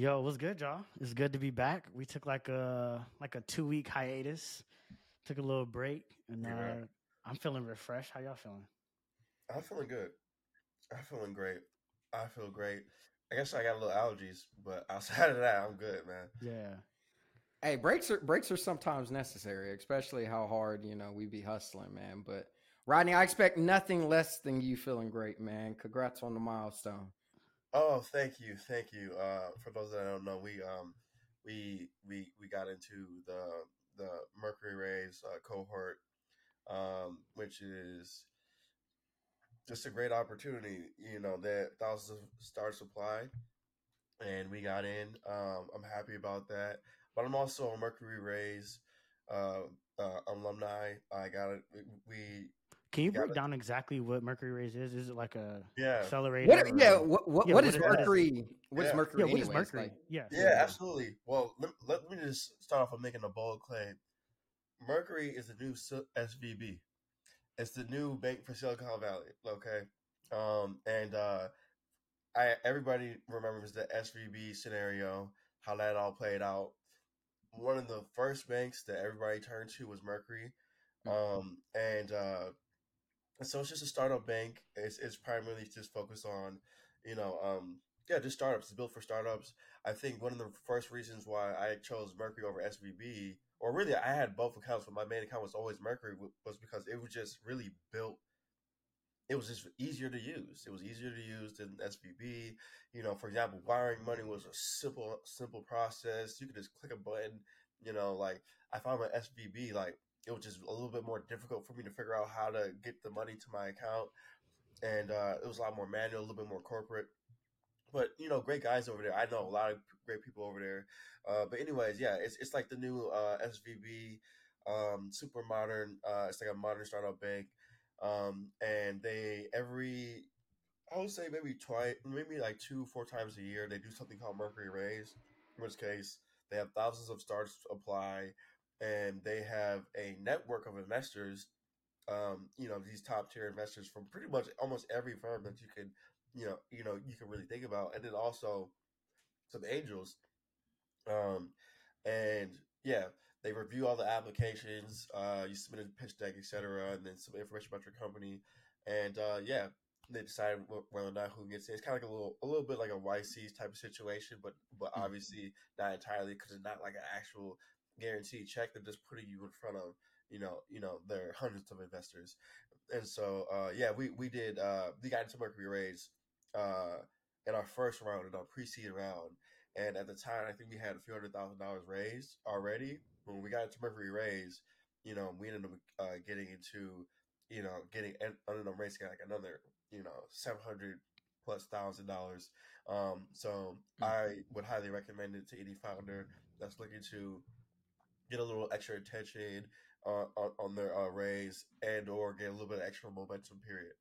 Yo, what's good, y'all? It's good to be back. We took like a like a two week hiatus, took a little break, and uh, Yeah. I'm feeling refreshed. How y'all feeling? I'm feeling good. I'm feeling great. I feel great. I guess I got a little allergies, but outside of that, I'm good, man. Yeah, Hey, breaks are breaks are sometimes necessary, especially how hard you know we be hustling, man. But Rodney, I expect nothing less than you feeling great, man. Congrats on the milestone. Oh, thank you, thank you. Uh, for those that don't know, we um we we we got into the the Mercury Raise uh, cohort, um, which is just a great opportunity. You know, that thousands of star supply, and we got in. Um, I'm happy about that. But I'm also a Mercury Raise uh, uh, alumni. I got it. We can you Got break down exactly what Mercury Raise is? Is it like a yeah accelerator? What? or- Yeah. What? What, Yeah, what what is is- what is it? Mercury? What is Mercury? yeah. What is anyways? Mercury? Like, yeah, Yeah, absolutely. Well, let, let me just start off with making a bold claim. Mercury is the new SVB. It's the new bank for Silicon Valley. Okay, um, and uh, I everybody remembers the SVB scenario, how that all played out. One of the first banks that everybody turned to was Mercury, um, and uh, and so it's just a startup bank. It's, it's primarily just focused on, you know, um, yeah, just startups. It's built for startups. I think one of the first reasons why I chose Mercury over SVB, or really I had both accounts, but my main account was always Mercury, was because it was just really built. It was just easier to use. It was easier to use than SVB. You know, for example, wiring money was a simple, simple process. You could just click a button. You know, like I found my SVB, like it was just a little bit more difficult for me to figure out how to get the money to my account, and uh, it was a lot more manual, a little bit more corporate. But you know, great guys over there. I know a lot of great people over there. Uh, but anyways, yeah, it's it's like the new uh, SVB, um, super modern. Uh, it's like a modern startup bank, um, and they every I would say maybe twice, maybe like two, four times a year, they do something called Mercury Raise. In which case, they have thousands of stars apply, and they have a network of investors. Um, you know, these top tier investors from pretty much almost every firm that you can, you know, you know, you can really think about, and then also some angels. Um, and yeah, they review all the applications. Uh, you submit a pitch deck, etc., and then some information about your company. And uh, yeah, they decide whether or not who gets in. It's kind of like a little, a little bit like a YC type of situation, but but Mm. obviously not entirely because it's not like an actual guaranteed check. They're just putting you in front of you know you know there are hundreds of investors, and so uh, yeah, we we did uh, we got into Mercury Raise uh, in our first round in our pre-seed round, and at the time I think we had a few hundred thousand dollars raised already. When we got into Mercury Raise, you know we ended up uh, getting into you know getting ended up raising like another you know seven hundred plus thousand dollars. Um, so Mm. I would highly recommend it to any founder that's looking to get a little extra attention uh, on, on their uh, raise and or get a little bit of extra momentum. Period.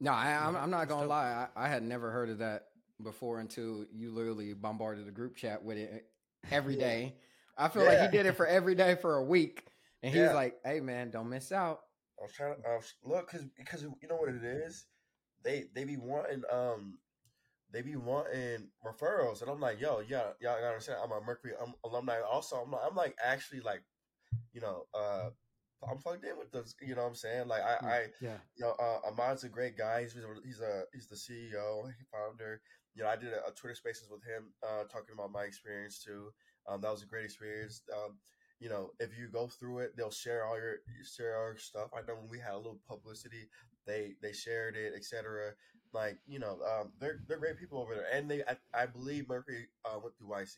No, I, I'm, Yeah, I'm not gonna dope. lie. I, I had never heard of that before until you literally bombarded the group chat with it every Yeah. day. I feel like he did it for every day for a week, and he's Yeah. like, "Hey, man, don't miss out." I was trying to I was, look because because you know what it is. They they be wanting um they be wanting referrals, and I'm like, yo, yeah, y'all gotta understand. I'm a Mercury um, alumni. Also, I'm like, I'm like actually like, you know, uh, I'm plugged in with this. You know what I'm saying? Like I, Mm. I yeah. you know, uh, Immad's a great guy. He's he's a he's the CEO, founder. You know, I did a, a Twitter Spaces with him, uh, talking about my experience too. Um, that was a great experience. Um, you know, if you go through it, they'll share all your share our stuff. I know when we had a little publicity, they they shared it, etc. Like you know, um, they're they're great people over there, and they I, I believe Mercury uh, went through YC.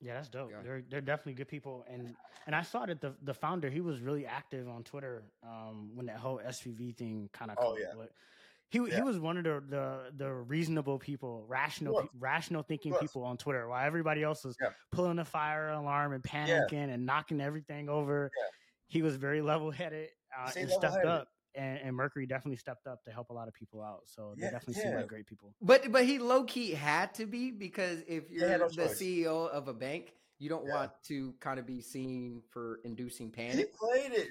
Yeah, that's dope. Yeah. They're they're definitely good people, and and I saw that the the founder he was really active on Twitter um, when that whole SVB thing kind of. Oh, yeah. He, he Yeah. was one of the, the the reasonable people, rational pe- rational thinking people on Twitter, while everybody else was Yeah. pulling the fire alarm and panicking and knocking everything over. Yeah. He was very level headed uh, and stepped up, and, and Mercury definitely stepped up to help a lot of people out. So they Yeah, definitely seem like great people. But but he low key had to be because if you're had no the choice. CEO of a bank, you don't Yeah. want to kind of be seen for inducing panic. He played it.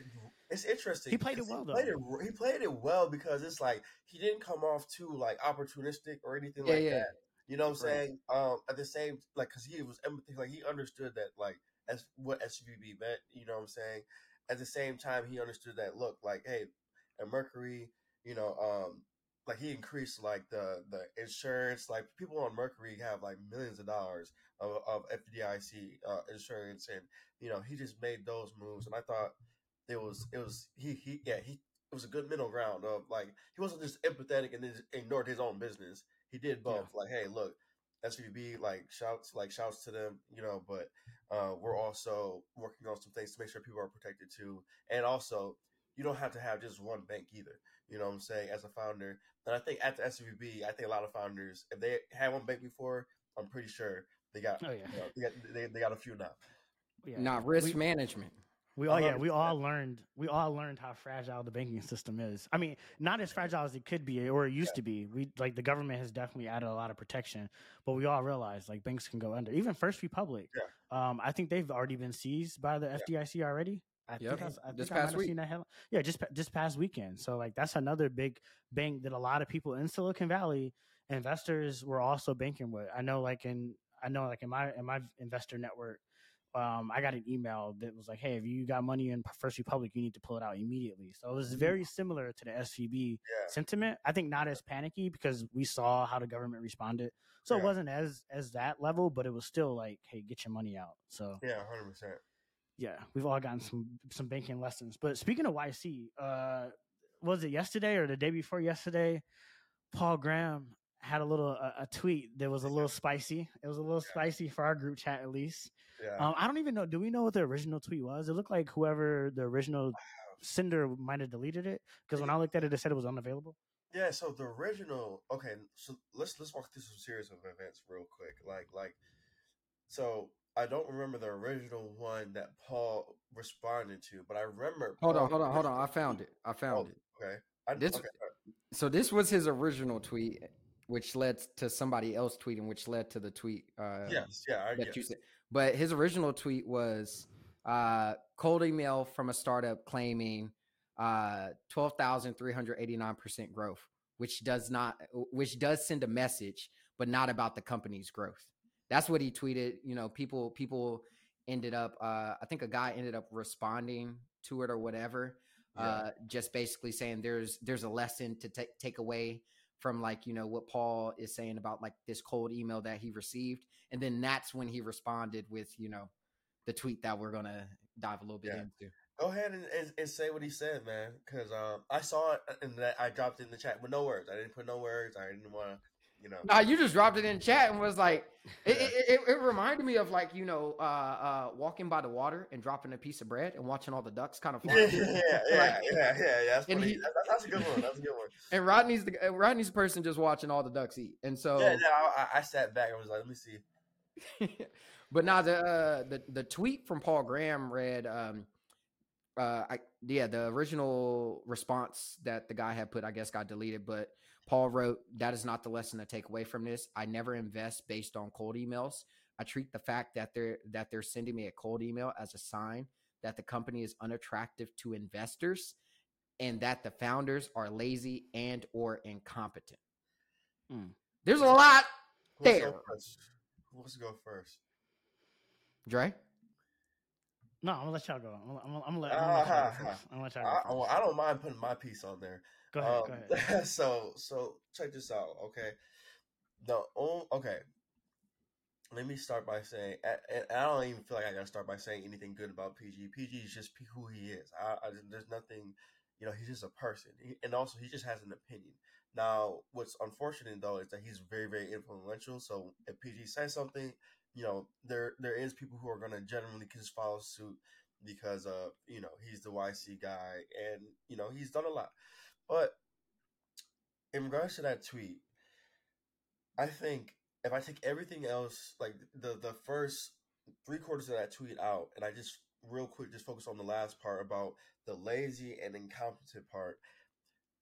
it's interesting. He played it 'cause well, He played though. it, he played it well because it's like he didn't come off too like opportunistic or anything Yeah, like yeah. that. You know what I'm Right. saying? Um, at the same like because he was empathetic, like he understood that like as what SVB meant. You know what I'm saying? At the same time, he understood that look like hey, at Mercury, you know, um, like he increased like the the insurance. Like people on Mercury have like millions of dollars of, of FDIC uh, insurance, and you know he just made those moves. And I thought it was it was he he yeah he it was a good middle ground of like he wasn't just empathetic and then just ignored his own business. He did both. Like hey, look, SVB like shouts like shouts to them, you know, but uh, we're also working on some things to make sure people are protected too, and also you don't have to have just one bank either. You know what I'm saying? As a founder, and I think at the SVB, I think a lot of founders, if they had one bank before, I'm pretty sure they got, Oh, yeah. you know, they, got they, they got a few now. Yeah. Not risk We- management. We all yeah, we all learned we all learned how fragile the banking system is. I mean, not as fragile as it could be or it used to be. We like the government has definitely added a lot of protection, but we all realize like banks can go under. Even First Republic, yeah. um, I think they've already been seized by the FDIC already. I Yep. think I, I This think I might past have week. seen that. Headline. Yeah, just just past weekend. So like that's another big bank that a lot of people in Silicon Valley investors were also banking with. I know like in I know like in my in my investor network um, I got an email that was like, "Hey, if you got money in First Republic, you need to pull it out immediately." So it was very similar to the SVB Yeah. sentiment. I think not as panicky because we saw how the government responded, so Yeah. it wasn't as as that level, but it was still like, "Hey, get your money out." So Yeah, hundred percent. Yeah, we've all gotten some some banking lessons. But speaking of YC, uh, was it yesterday or the day before yesterday? Paul Graham had a little a, a tweet that was a little spicy. It was a little spicy for our group chat at least. Yeah. Um, I don't even know. Do we know what the original tweet was? It looked like whoever the original sender might have deleted it because when I looked at it, it said it was unavailable. Yeah, so the original okay, so let's let's walk through some series of events real quick. Like like so I don't remember the original one that Paul responded to, but I remember Hold on, hold on, hold on. I found it. I found Oh, it. Okay. I, This- okay. So this was his original tweet, which led to somebody else tweeting, which led to the tweet. Uh, Yes, yeah, I, that you said. But his original tweet was uh, cold email from a startup claiming uh, twelve thousand three hundred eighty nine percent growth, which does not, which does send a message, but not about the company's growth. That's what he tweeted. You know, people people ended up. Uh, I think a guy ended up responding to it or whatever. Yeah. Uh, just basically saying there's there's a lesson to take take away from like you know what Paul is saying about like this cold email that he received, and then that's when he responded with you know the tweet that we're gonna dive a little bit Yeah. into. Go ahead and, and, and say what he said, man, because um, I saw it and that I dropped it in the chat with no words. I didn't put no words. I didn't want to, you know. Nah, you just dropped it in chat and was like, it, it, it, it reminded me of like you know uh, uh, walking by the water and dropping a piece of bread and watching all the ducks kind of fly. Yeah, yeah, yeah, yeah, yeah. That's, funny. he- That- that- that's a good one. That's a good one. And Rodney's the Rodney's the person just watching all the ducks eat, and so. Yeah, yeah. I, I- I sat back and was like, let me see. but now the uh, the the tweet from Paul Graham read, um, uh, I, yeah, the original response that the guy had put, I guess, got deleted. But Paul wrote, "That is not the lesson to take away from this. I never invest based on cold emails. I treat the fact that they're that they're sending me a cold email as a sign that the company is unattractive to investors." And that the founders are lazy and or incompetent. Hmm. There's a lot, Who wants to There. go? Who wants to go first? Dre. No, I'm gonna let y'all go. I'm gonna, I'm I'm gonna let, I'm gonna let y'all go first. I'm gonna let y'all I, go well, first. I don't mind putting my piece on there. Go ahead. Um, go ahead. so so check this out, okay? The only okay. Let me start by saying, and I don't even feel like I gotta start by saying anything good about PG. PG is just who he is. I, I there's nothing, you know. He's just a person, he, and also he just has an opinion. Now, what's unfortunate though is that he's very very influential. So if PG says something, you know, there there is people who are gonna generally just follow suit because uh you know he's the YC guy, and you know he's done a lot. But in regards to that tweet, I think if I take everything else, like the the first three quarters of that tweet out, and I just real quick just focus on the last part about the lazy and incompetent part,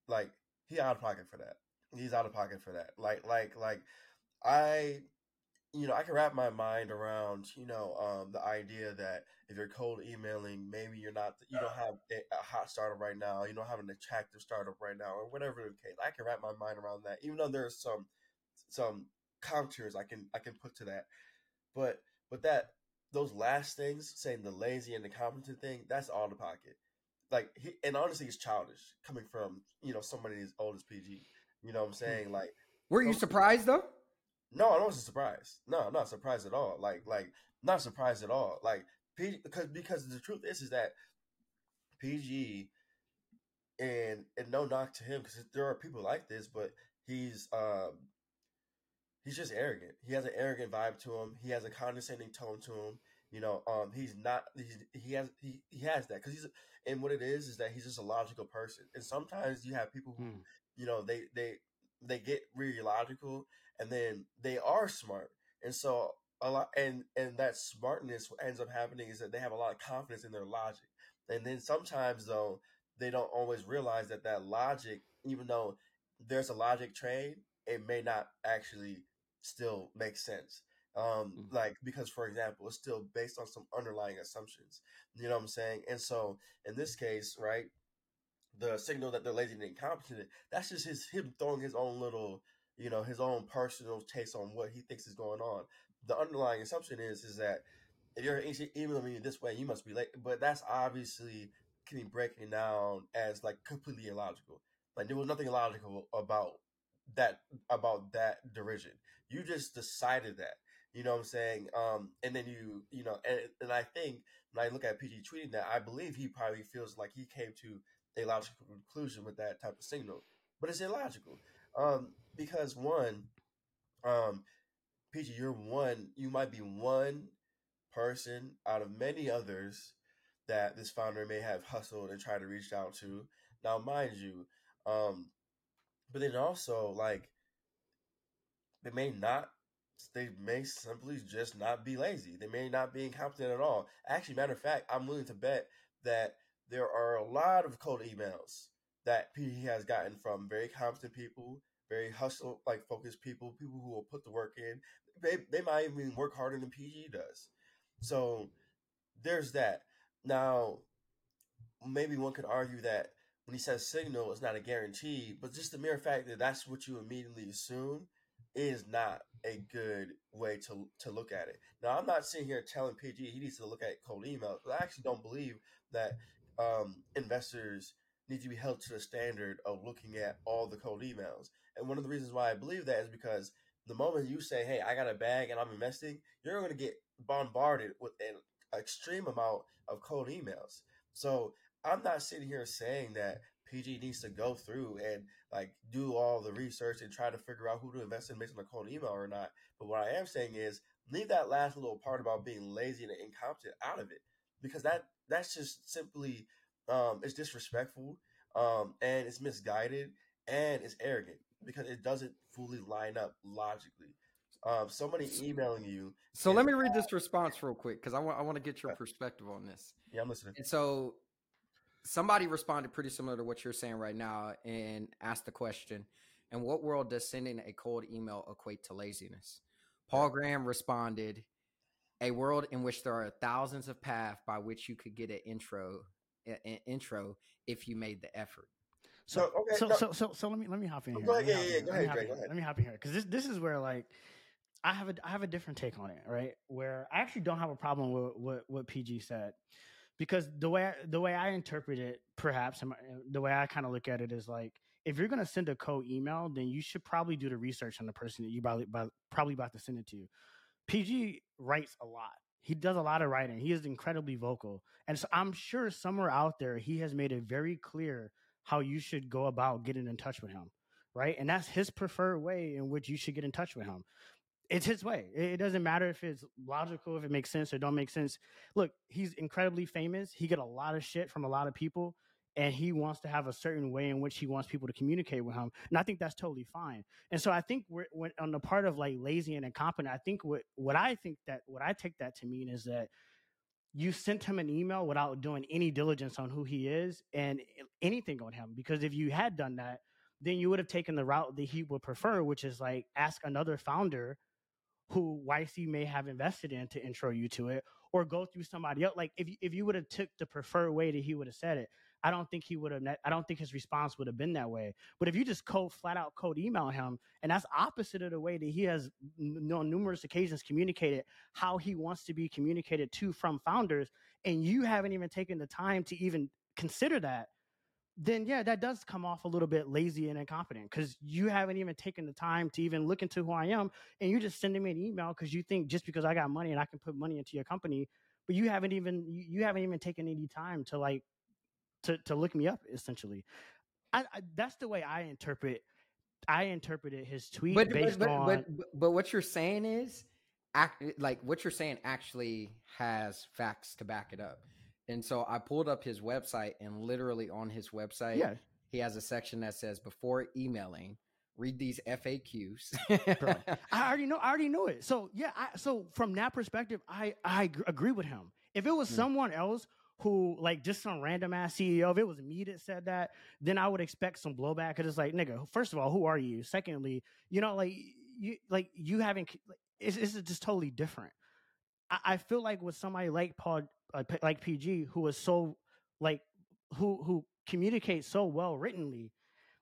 like he out of pocket for that. He's out of pocket for that. Like like like I, you know, I can wrap my mind around, you know, um, the idea that if you're cold emailing, maybe you're not, you don't have a, hot startup right now, you don't have an attractive startup right now, or whatever the case. I can wrap my mind around that, even though there's some some counters I can I can put to that, but but that those last things, saying the lazy and the competent thing, that's all the pocket. Like, he, and honestly, it's childish coming from you know somebody as old as PG. You know what I'm saying? Like, Were you surprised though? No, I wasn't surprised. No, I'm not surprised at all. Like, like not surprised at all. Like, PG, because because the truth is is that PG, and and no knock to him because there are people like this, but he's um he's just arrogant. He has an arrogant vibe to him. He has a condescending tone to him. You know, um, he's not. He's, he has he, he has that because he's and what it is is that he's just a logical person. And sometimes you have people who, Hmm. you know, they they they get really logical and then they are smart. And so a lot and and that smartness ends up happening is that they have a lot of confidence in their logic. And then sometimes though they don't always realize that that logic, even though there's a logic train, it may not actually still make sense. Um, Mhm. like because for example, it's still based on some underlying assumptions. You know what I'm saying? And so in this case, right, the signal that they're lazy and incompetent, that's just his him throwing his own little, you know, his own personal taste on what he thinks is going on. The underlying assumption is is that if you're emailing me this way, you must be late. But that's obviously can be breaking down as like completely illogical. Like there was nothing illogical about that about that derision. You just decided that. You know what I'm saying? Um, and then you, you know, and, and I think when I look at PG tweeting that, I believe he probably feels like he came to a logical conclusion with that type of signal, but it's illogical. Um, because one, um, PG, you're one. You might be one person out of many others that this founder may have hustled and tried to reach out to. Now, mind you, um, but then also like they may not they may simply just not be lazy. They may not be incompetent at all. Actually, matter of fact, I'm willing to bet that there are a lot of cold emails that he has gotten from very competent people, very hustle like focused people, people who will put the work in. They they might even work harder than PG does. So there's that. Now, maybe one could argue that when he says signal, it's not a guarantee, but just the mere fact that that's what you immediately assume is not a good way to to look at it. Now, I'm not sitting here telling PG he needs to look at cold emails, but I actually don't believe that um, investors need to be held to the standard of looking at all the cold emails. And one of the reasons why I believe that is because the moment you say, "Hey, I got a bag and I'm investing," you're going to get bombarded with an extreme amount of cold emails. So I'm not sitting here saying that PG needs to go through and like do all the research and try to figure out who to invest in based on a cold email or not. But what I am saying is leave that last little part about being lazy and incompetent out of it because that that's just simply um, it's disrespectful um, and it's misguided and it's arrogant because it doesn't fully line up logically. Um, somebody emailing you. So let me read this response real quick because I want I want to get your perspective on this. Yeah, I'm listening. And so somebody responded pretty similar to what you're saying right now and asked the question, in what world does sending a cold email equate to laziness? Paul Graham responded, a world in which there are thousands of paths by which you could get an intro an intro if you made the effort. So okay, so, no, so so so let me let me hop in oh, Go here. ahead, Let me yeah, hop yeah, in. go Let me ahead, hop in go here. ahead. Let me hop in here because this this is where like I have a I have a different take on it, right? Where I actually don't have a problem with what what PG said because the way I, the way I interpret it, perhaps the way I kind of look at it is like if you're gonna send a cold email, then you should probably do the research on the person that you probably about, probably about to send it to. PG writes a lot. He does a lot of writing. He is incredibly vocal. And so I'm sure somewhere out there he has made it very clear how you should go about getting in touch with him. Right. And that's his preferred way in which you should get in touch with him. It's his way. It doesn't matter if it's logical, if it makes sense or don't make sense. Look, he's incredibly famous. He get a lot of shit from a lot of people, and he wants to have a certain way in which he wants people to communicate with him. And I think that's totally fine. And so I think we're when, on the part of like lazy and incompetent. I think what what I think that what I take that to mean is that you sent him an email without doing any diligence on who he is and anything on him. Because if you had done that, then you would have taken the route that he would prefer, which is like ask another founder who YC may have invested in to intro you to it, or go through somebody else. Like if if you would have took the preferred way that he would have said it, I don't think he would have. I don't think his response would have been that way. But if you just code flat out code email him, and that's opposite of the way that he has on numerous occasions communicated how he wants to be communicated to from founders, and you haven't even taken the time to even consider that, then yeah, that does come off a little bit lazy and incompetent because you haven't even taken the time to even look into who I am, and you're just sending me an email because you think just because I got money and I can put money into your company, but you haven't even you haven't even taken any time to like to to look me up essentially. I, I, that's the way I interpret. I interpreted his tweet but, based but, on. But, but, but what you're saying is, act, like what you're saying actually has facts to back it up. And so I pulled up his website, and literally on his website, yeah. he has a section that says before emailing, read these FAQs. I already know. I already know it. So yeah. I, so from that perspective, I I agree with him. If it was mm. someone else who like just some random ass CEO, if it was me that said that, then I would expect some blowback. Cause it's like, nigga, first of all, who are you? Secondly, you know, like you like you haven't. It's, it's just totally different. I, I feel like with somebody like Paul, uh, like PG, who is so like who who communicates so well writtenly,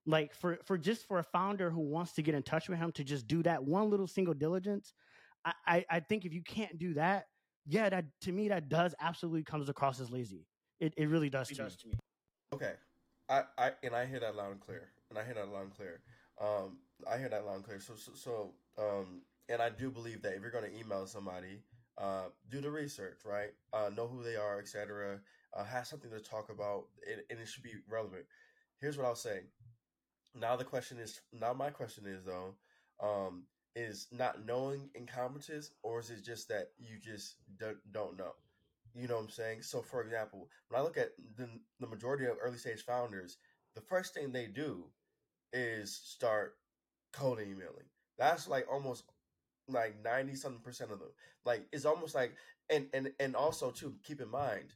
like for for just for a founder who wants to get in touch with him to just do that one little single diligence, I I, I think if you can't do that yeah, that to me that does absolutely comes across as lazy. It it really does, it to, does me. to me. Okay, I I and I hear that loud and clear, and I hear that loud and clear. Um, I hear that loud and clear. So so, so um, and I do believe that if you're going to email somebody, uh, do the research, right? Uh, know who they are, etc. Uh, have something to talk about, and, and it should be relevant. Here's what I'll say. Now the question is, now my question is though, um, is not knowing incompetence or is it just that you just don't, don't know? You know what i'm saying? So for example when i look at the, the majority of early stage founders the first thing they do is start cold emailing. That's like almost like 90 something percent of them. Like it's almost like and and and also to keep in mind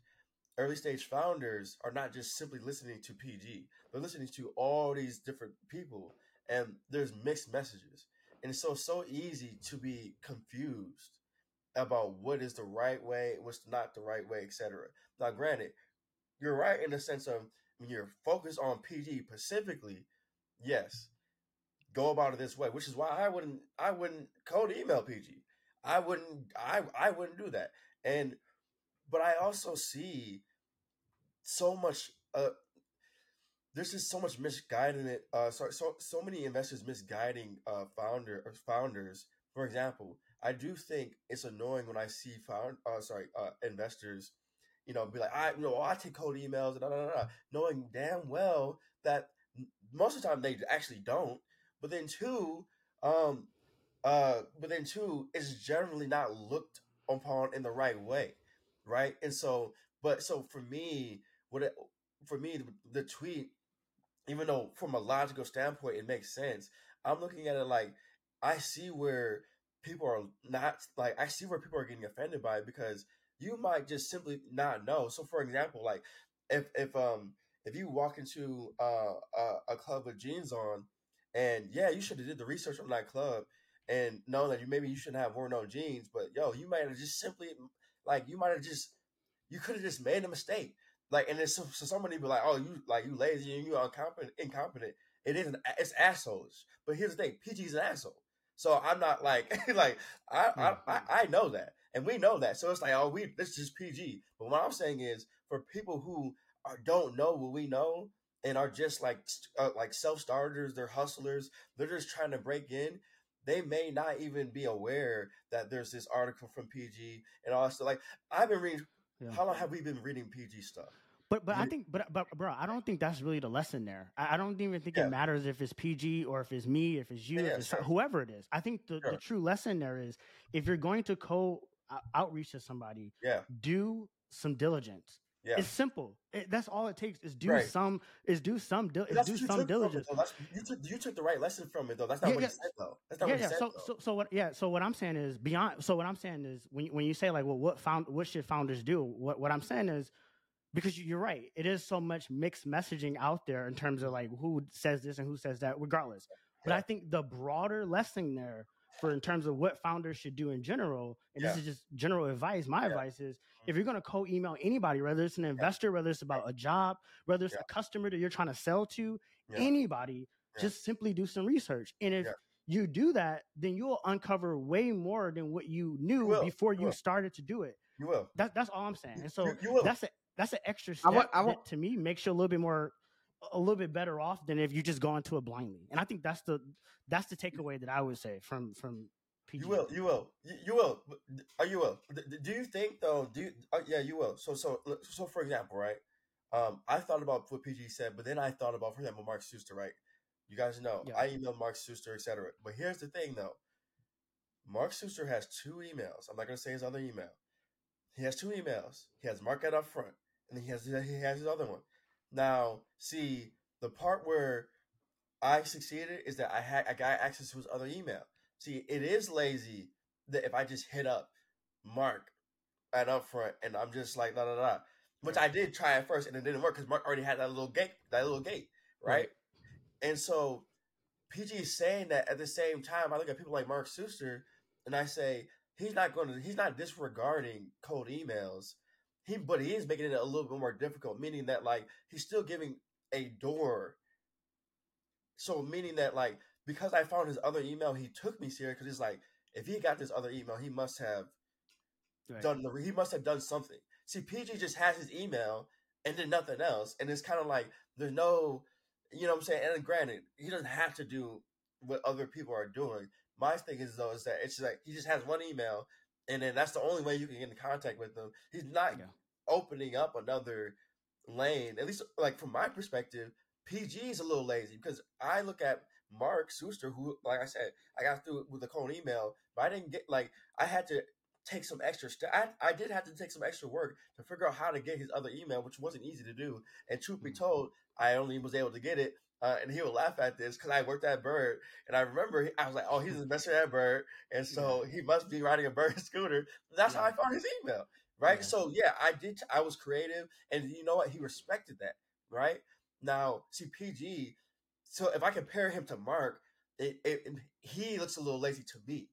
early stage founders are not just simply listening to pg they're listening to all these different people and there's mixed messages and so so easy to be confused about what is the right way, what's not the right way, etc. Now, granted, you're right in the sense of when you're focused on PG specifically, yes, go about it this way, which is why I wouldn't I wouldn't code email PG. I wouldn't I I wouldn't do that. And but I also see so much uh, there's just so much misguiding it. uh so so so many investors misguiding uh founder or founders for example i do think it's annoying when i see found uh sorry uh investors you know be like i you know i take cold emails and da, da, da, da, knowing damn well that most of the time they actually don't but then two um uh but then two it's generally not looked upon in the right way right and so but so for me what it, for me the, the tweet even though from a logical standpoint it makes sense, I'm looking at it like I see where people are not like I see where people are getting offended by it because you might just simply not know. So for example, like if if um if you walk into uh, a, a club with jeans on and yeah, you should have did the research on that club and know that you maybe you shouldn't have worn no jeans, but yo, you might have just simply like you might have just you could have just made a mistake. Like, and then so, so somebody be like, "Oh, you like you lazy and you incompetent." Incompetent. It isn't. It's assholes. But here's the thing: PG's an asshole. So I'm not like like I, I I I know that, and we know that. So it's like, oh, we this is PG. But what I'm saying is, for people who are, don't know what we know and are just like uh, like self starters, they're hustlers. They're just trying to break in. They may not even be aware that there's this article from PG and all stuff. Like I've been reading yeah. How long have we been reading PG stuff? But but I think but but bro, I don't think that's really the lesson there. I, I don't even think yeah. it matters if it's PG or if it's me, if it's you, yeah, if it's sure. whoever it is. I think the, sure. the true lesson there is if you're going to co uh, outreach to somebody, yeah, do some diligence. Yeah. It's simple. It, that's all it takes is do right. some is do some di- is do some diligence. It, you took you took the right lesson from it though. That's not yeah, what yeah. said though. That's not yeah, what yeah. said, so, so so what yeah, so what I'm saying is beyond so what I'm saying is when when you say like well what found what should founders do? What what I'm saying is because you're right. It is so much mixed messaging out there in terms of like who says this and who says that regardless. But I think the broader lesson there for in terms of what founders should do in general, and this is just general advice. My advice is if you're going to co email anybody, whether it's an investor, whether it's about a job, whether it's Yeah. a customer that you're trying to sell to, Yeah. anybody, Yeah. just simply do some research. And if Yeah. you do that, then you'll uncover way more than what you knew will, before you you started to do it. You will. That, that's all I'm saying. And so You, you will. that's a that's an extra I step want- I that want- to me makes you a little bit more a little bit better off than if you just go into it blindly. And I think that's the that's the takeaway that I would say from from PG. You will. You will. You, will. Are you will? Do you think though? Do you, uh, yeah, you will. So so so for example, right? Um, I thought about what PG said, but then I thought about, for example, Mark Suster, right? You guys know Yeah. I emailed Mark Suster, etc. But here's the thing, though. Mark Suster has two emails. I'm not gonna say his other email. He has two emails. He has Mark at up front, and he has he has his other one. Now, see the part where I succeeded is that I had I got access to his other email. See, it is lazy that if I just hit up Mark at upfront and I'm just like da da da, which I did try at first and it didn't work because Mark already had that little gate, that little gate, right? Right. And so PG is saying that at the same time, I look at people like Mark Suster and I say he's not going to, he's not disregarding cold emails. He, but he is making it a little bit more difficult, meaning that like he's still giving a door. So meaning that like because I found his other email, he took me serious because he's like, if he got this other email, he must have Right. done the he must have done something. See, PG just has his email and did nothing else, and it's kind of like there's no, you know, what I'm saying. And granted, he doesn't have to do what other people are doing. My thing is though is that it's like he just has one email, and then that's the only way you can get in contact with them. He's not Yeah. opening up another lane. At least, like from my perspective, PG is a little lazy because I look at Mark Suster, who, like I said, I got through with a cold email, but I didn't get like I had to take some extra step. I, I did have to take some extra work to figure out how to get his other email, which wasn't easy to do. And truth be Mhm. told, I only was able to get it. Uh, and he would laugh at this because I worked at Bird, and I remember he, I was like, "Oh, he's an investor at Bird, and so he must be riding a Bird scooter." That's how I found his email, right? Yeah. So yeah, I did. I was creative, and you know what? He respected that, right? Now, see, PG. So if I compare him to Mark, it, it, he looks a little lazy to me.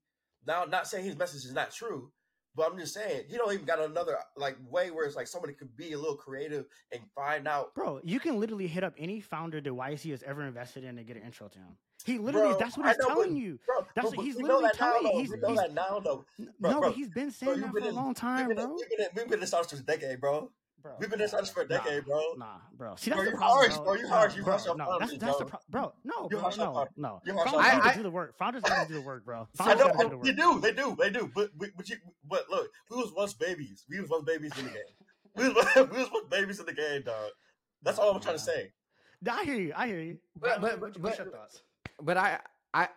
Now, not saying his message is not true, but I'm just saying he don't even got another like way where it's like somebody could be a little creative and find out. Bro, you can literally hit up any founder that YC has ever invested in to get an intro to him. He literally, Bro, that's what he's know, telling but- you. Bro, That's what he's literally now, telling you. He's- know he's- that now, though. Bro, no, but he's been saying that for a in- long We've time, been, bro. we've been in, we've been in Wars for a decade, bro. Bro, We've been in Star Wars for a nah, decade, bro. Nah, bro. See, Bro, that's the you problem, harsh, bro. bro. You No, harsh. You bro, harsh on no, founders, that's that's the bro. pro- bro. No, You bro, harsh on no, no. You harsh on Founders founders. gotta do the work. Founders gotta do the work, bro. I know, gotta do I- the they do, they do, they do. But but, but, you, but look, we was once babies. We was once babies in the game. We was, we was once babies in the game, dog. That's all I'm trying to say. I hear you. I hear you. But- What- but- but- what's your thoughts? but I I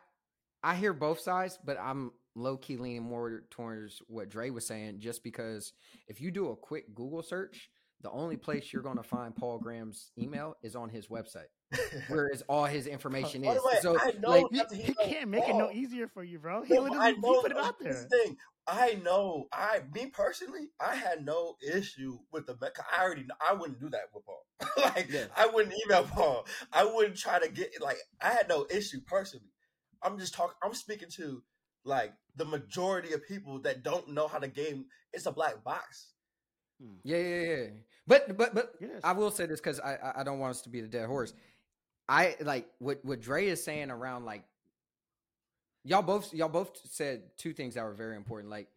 I hear both sides, but I'm low key leaning more towards what Dre was saying, just because if you do a quick Google search, the only place you're gonna find Paul Graham's email is on his website, whereas all his information is. way, So I know like, He, that he he can't make it no easier for you, bro. He No, I know, put it out there. thing. I know. I me personally, I had no issue with the. I already. I wouldn't do that with Paul. like Yeah. I wouldn't email Paul. I wouldn't try to get like. I had no issue personally. I'm just talking. I'm speaking to like the majority of people that don't know how the game. It's a black box. Hmm. yeah, yeah, yeah. But but but Yes. I will say this because I I- don't want us to be the dead horse. I like what what Dre is saying around like y'all both y'all both said two things that were very important. Like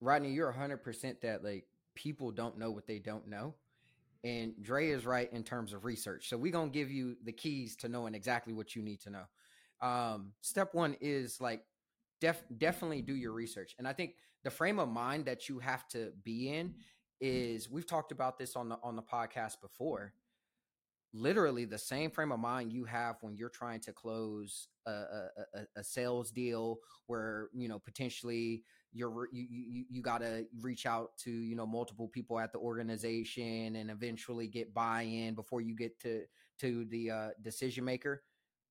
Rodney, you're hundred percent that like people don't know what they don't know. And Dre is right in terms of research. So we're gonna give you the keys to knowing exactly what you need to know. Um, step one is like def- definitely do your research. And I think the frame of mind that you have to be in is we've talked about this on the on the podcast before. Literally the same frame of mind you have when you're trying to close a, a, a, sales deal where you know potentially you're you, you you got to reach out to you know multiple people at the organization and eventually get buy-in before you get to to the uh, decision maker.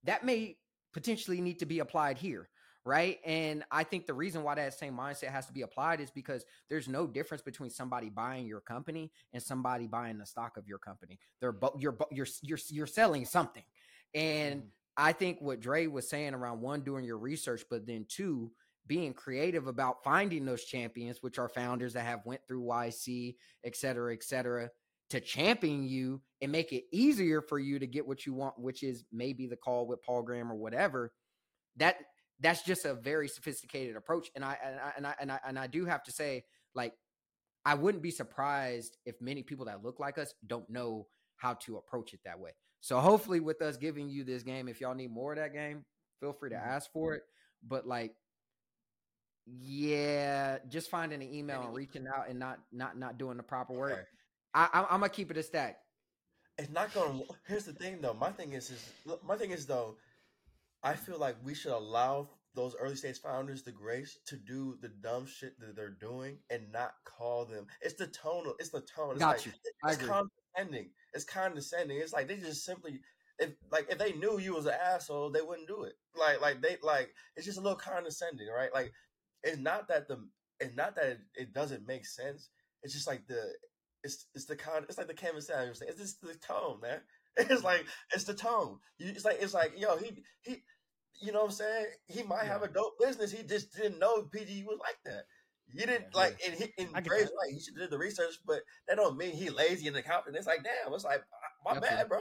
That may potentially need to be applied here right? And i think the reason why that same mindset has to be applied is because there's no difference between somebody buying your company and somebody buying the stock of your company. They're both you're bo- you're you're you're selling something. And mm-hmm. I think what Dre was saying around one, doing your research, but then two, being creative about finding those champions, which are founders that have went through YC, et cetera, et cetera, to champion you and make it easier for you to get what you want, which is maybe the call with Paul Graham or whatever. That that's just a very sophisticated approach. And I and I and I and I, and I do have to say, like, I wouldn't be surprised if many people that look like us don't know how to approach it that way. So hopefully, with us giving you this game, if y'all need more of that game, feel free to Mhm. ask for it. But like, yeah, just finding an email and reaching out and not not not doing the proper work. I, I, I'm gonna keep it a stack. It's not gonna. Here's the thing, though. My thing is, is my thing is though. I feel like we should allow those early stage founders the grace to do the dumb shit that they're doing and not call them. It's the tone. It's the tone. It's Got like, you. It's condescending. It's condescending. It's like they just simply. If like if they knew you was an asshole, they wouldn't do it. Like like they like it's just a little condescending, right? Like it's not that the it's not that it, it doesn't make sense. It's just like the it's it's the con it's like the Kevin Samuels thing. It's just the tone, man. It's like it's the tone. It's like it's like yo he he you know what I'm saying? He might have a dope business. He just didn't know PG was like that. You didn't Yeah. like and he and I get Dre's that. right. He should have did the research, but that don't mean he lazy and incompetent. It's like damn. It's like my bad, bro.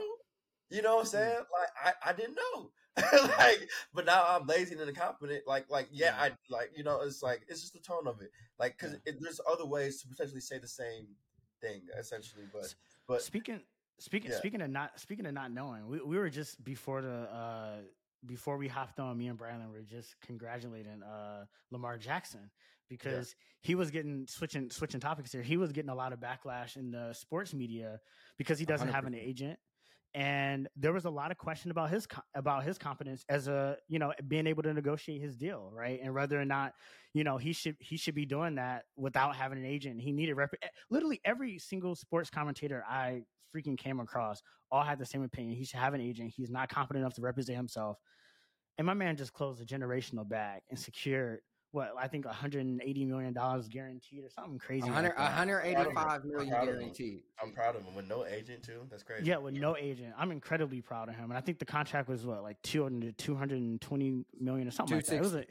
You know what I'm saying? Like I, I didn't know. like, but now I'm lazy and incompetent. Like, like yeah, Yeah. I like you know. It's like it's just the tone of it. Like, because there's other ways to potentially say the same thing, essentially. But but speaking speaking Yeah. speaking of not speaking of not knowing, we, we were just before the uh before we hopped on, me and Brylan were just congratulating uh Lamar Jackson because he was getting switching switching topics here. He was getting a lot of backlash in the sports media because he doesn't have an agent. And there was a lot of question about his about his competence as a you know being able to negotiate his deal right and whether or not you know he should he should be doing that without having an agent. He needed rep- eh, literally every single sports commentator I freaking came across all had the same opinion. He should have an agent. He's not competent enough to represent himself. And my man just closed a generational bag and secured what I think 180 million dollars guaranteed or something crazy. 100, that. 185 million Proud of guaranteed. I'm proud of him with no agent too. That's crazy. Yeah, with no agent. I'm incredibly proud of him. And I think the contract was what, like 200, 220 million or something like that. It was a,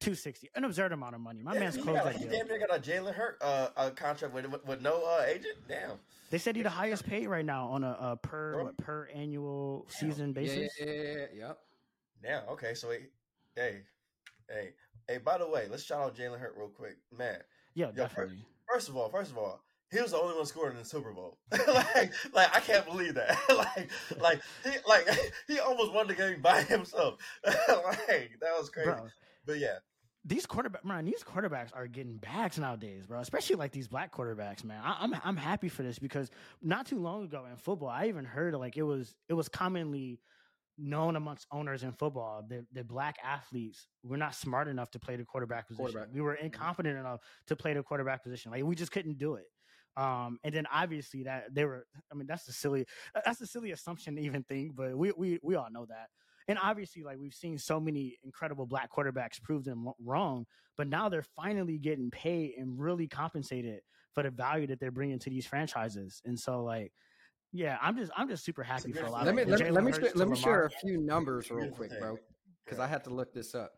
it's 260, an absurd amount of money. My Yeah, man's he, closed got, that he deal. damn near got a Jalen Hurts uh, a contract with, with with no uh, agent. Damn. They said he's the highest paid right now on a, a per what, per annual Damn. season Yeah, yeah, basis. yeah, yeah, yep. Damn. Okay. So he, hey, hey, hey. By the way, let's shout out Jalen Hurts real quick, man. Yeah, Yo, definitely. First of all, first of all, he was the only one scoring in the Super Bowl. like, like I can't believe that. like, like he, like he almost won the game by himself. like that was crazy. Bro, But yeah, these quarterback man, these quarterbacks are getting bags nowadays, bro. Especially like these black quarterbacks, man. I, I'm I'm happy for this because not too long ago in football, I even heard like it was it was commonly known amongst owners in football that the black athletes were not smart enough to play the quarterback position. Quarterback. We were incompetent enough to play the quarterback position. Like we just couldn't do it. Um, and then obviously that they were. I mean, that's a silly that's a silly assumption to even think, but we we we all know that. And obviously, like we've seen so many incredible black quarterbacks prove them wrong, but now they're finally getting paid and really compensated for the value that they're bringing to these franchises. And so, like, yeah, I'm just I'm just super happy for a lot. Let of me from let me Jalen let me Hurts share, let me share a few numbers real quick, bro, because I had to look this up.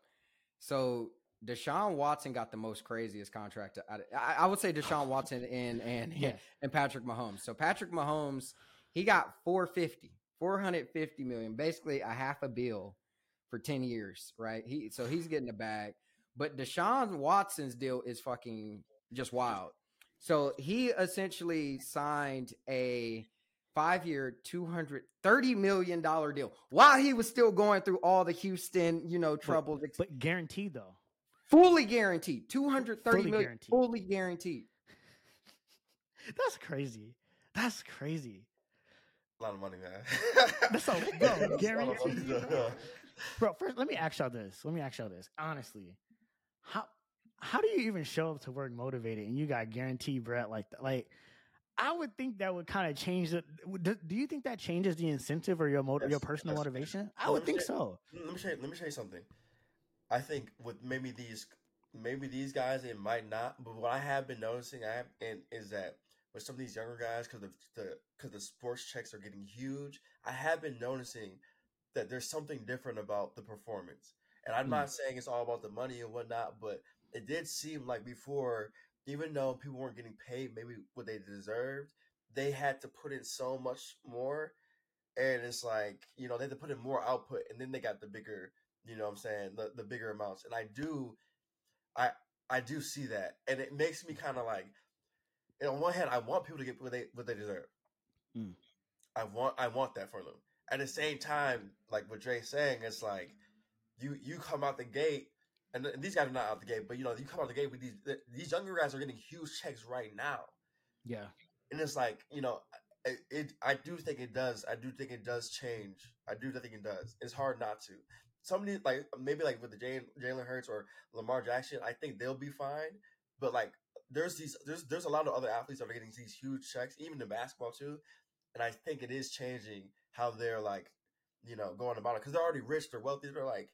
So Deshaun Watson got the most craziest contract. out of- I, I would say Deshaun Watson and and Yeah. and Patrick Mahomes. So Patrick Mahomes, he got 450, 450 million, basically a half a bill for 10 years, right? He so he's getting a bag. But Deshaun Watson's deal is fucking just wild. So he essentially signed a five-year, two hundred thirty million dollar deal while he was still going through all the Houston, you know, troubles. ex- but guaranteed though. fully guaranteed, two hundred thirty million, guaranteed. fully guaranteed. That's crazy. That's crazy, a lot of money, man. That's a- bro, guaranteed, money, bro. First, let me ask y'all this. Let me ask y'all this. Honestly, how how do you even show up to work motivated and you got guaranteed bread like that? Like, I would think that would kind of change the. Do, do you think that changes the incentive or your motiv- your personal motivation? I would think so. let me show you, let me show you something. I think with maybe these maybe these guys it might not, but what I have been noticing I have, and is that with some of these younger guys because the because the sports checks are getting huge. I have been noticing that there's something different about the performance. And I'm Mm. not saying it's all about the money and whatnot, but it did seem like before, even though people weren't getting paid maybe what they deserved, they had to put in so much more. And it's like, you know, they had to put in more output and then they got the bigger, you know what I'm saying, the, the bigger amounts. And I do I I do see that. And it makes me kind of like and on one hand, I want people to get what they what they deserve. Mm. I want I want that for them. At the same time, like what Dre's saying, it's like you you come out the gate, and, th- these guys are not out the gate, but you know you come out the gate with these these younger guys are getting huge checks right now, Yeah. and it's like you know it, it I do think it does. I do think it does change. I do think it does. It's hard not to. Somebody like maybe like with the Jalen Hurts or Lamar Jackson, I think they'll be fine. But like there's these there's there's a lot of other athletes that are getting these huge checks, even in basketball too. And I think it is changing how they're like, you know, going about it because they're already rich, they're wealthy, they're like,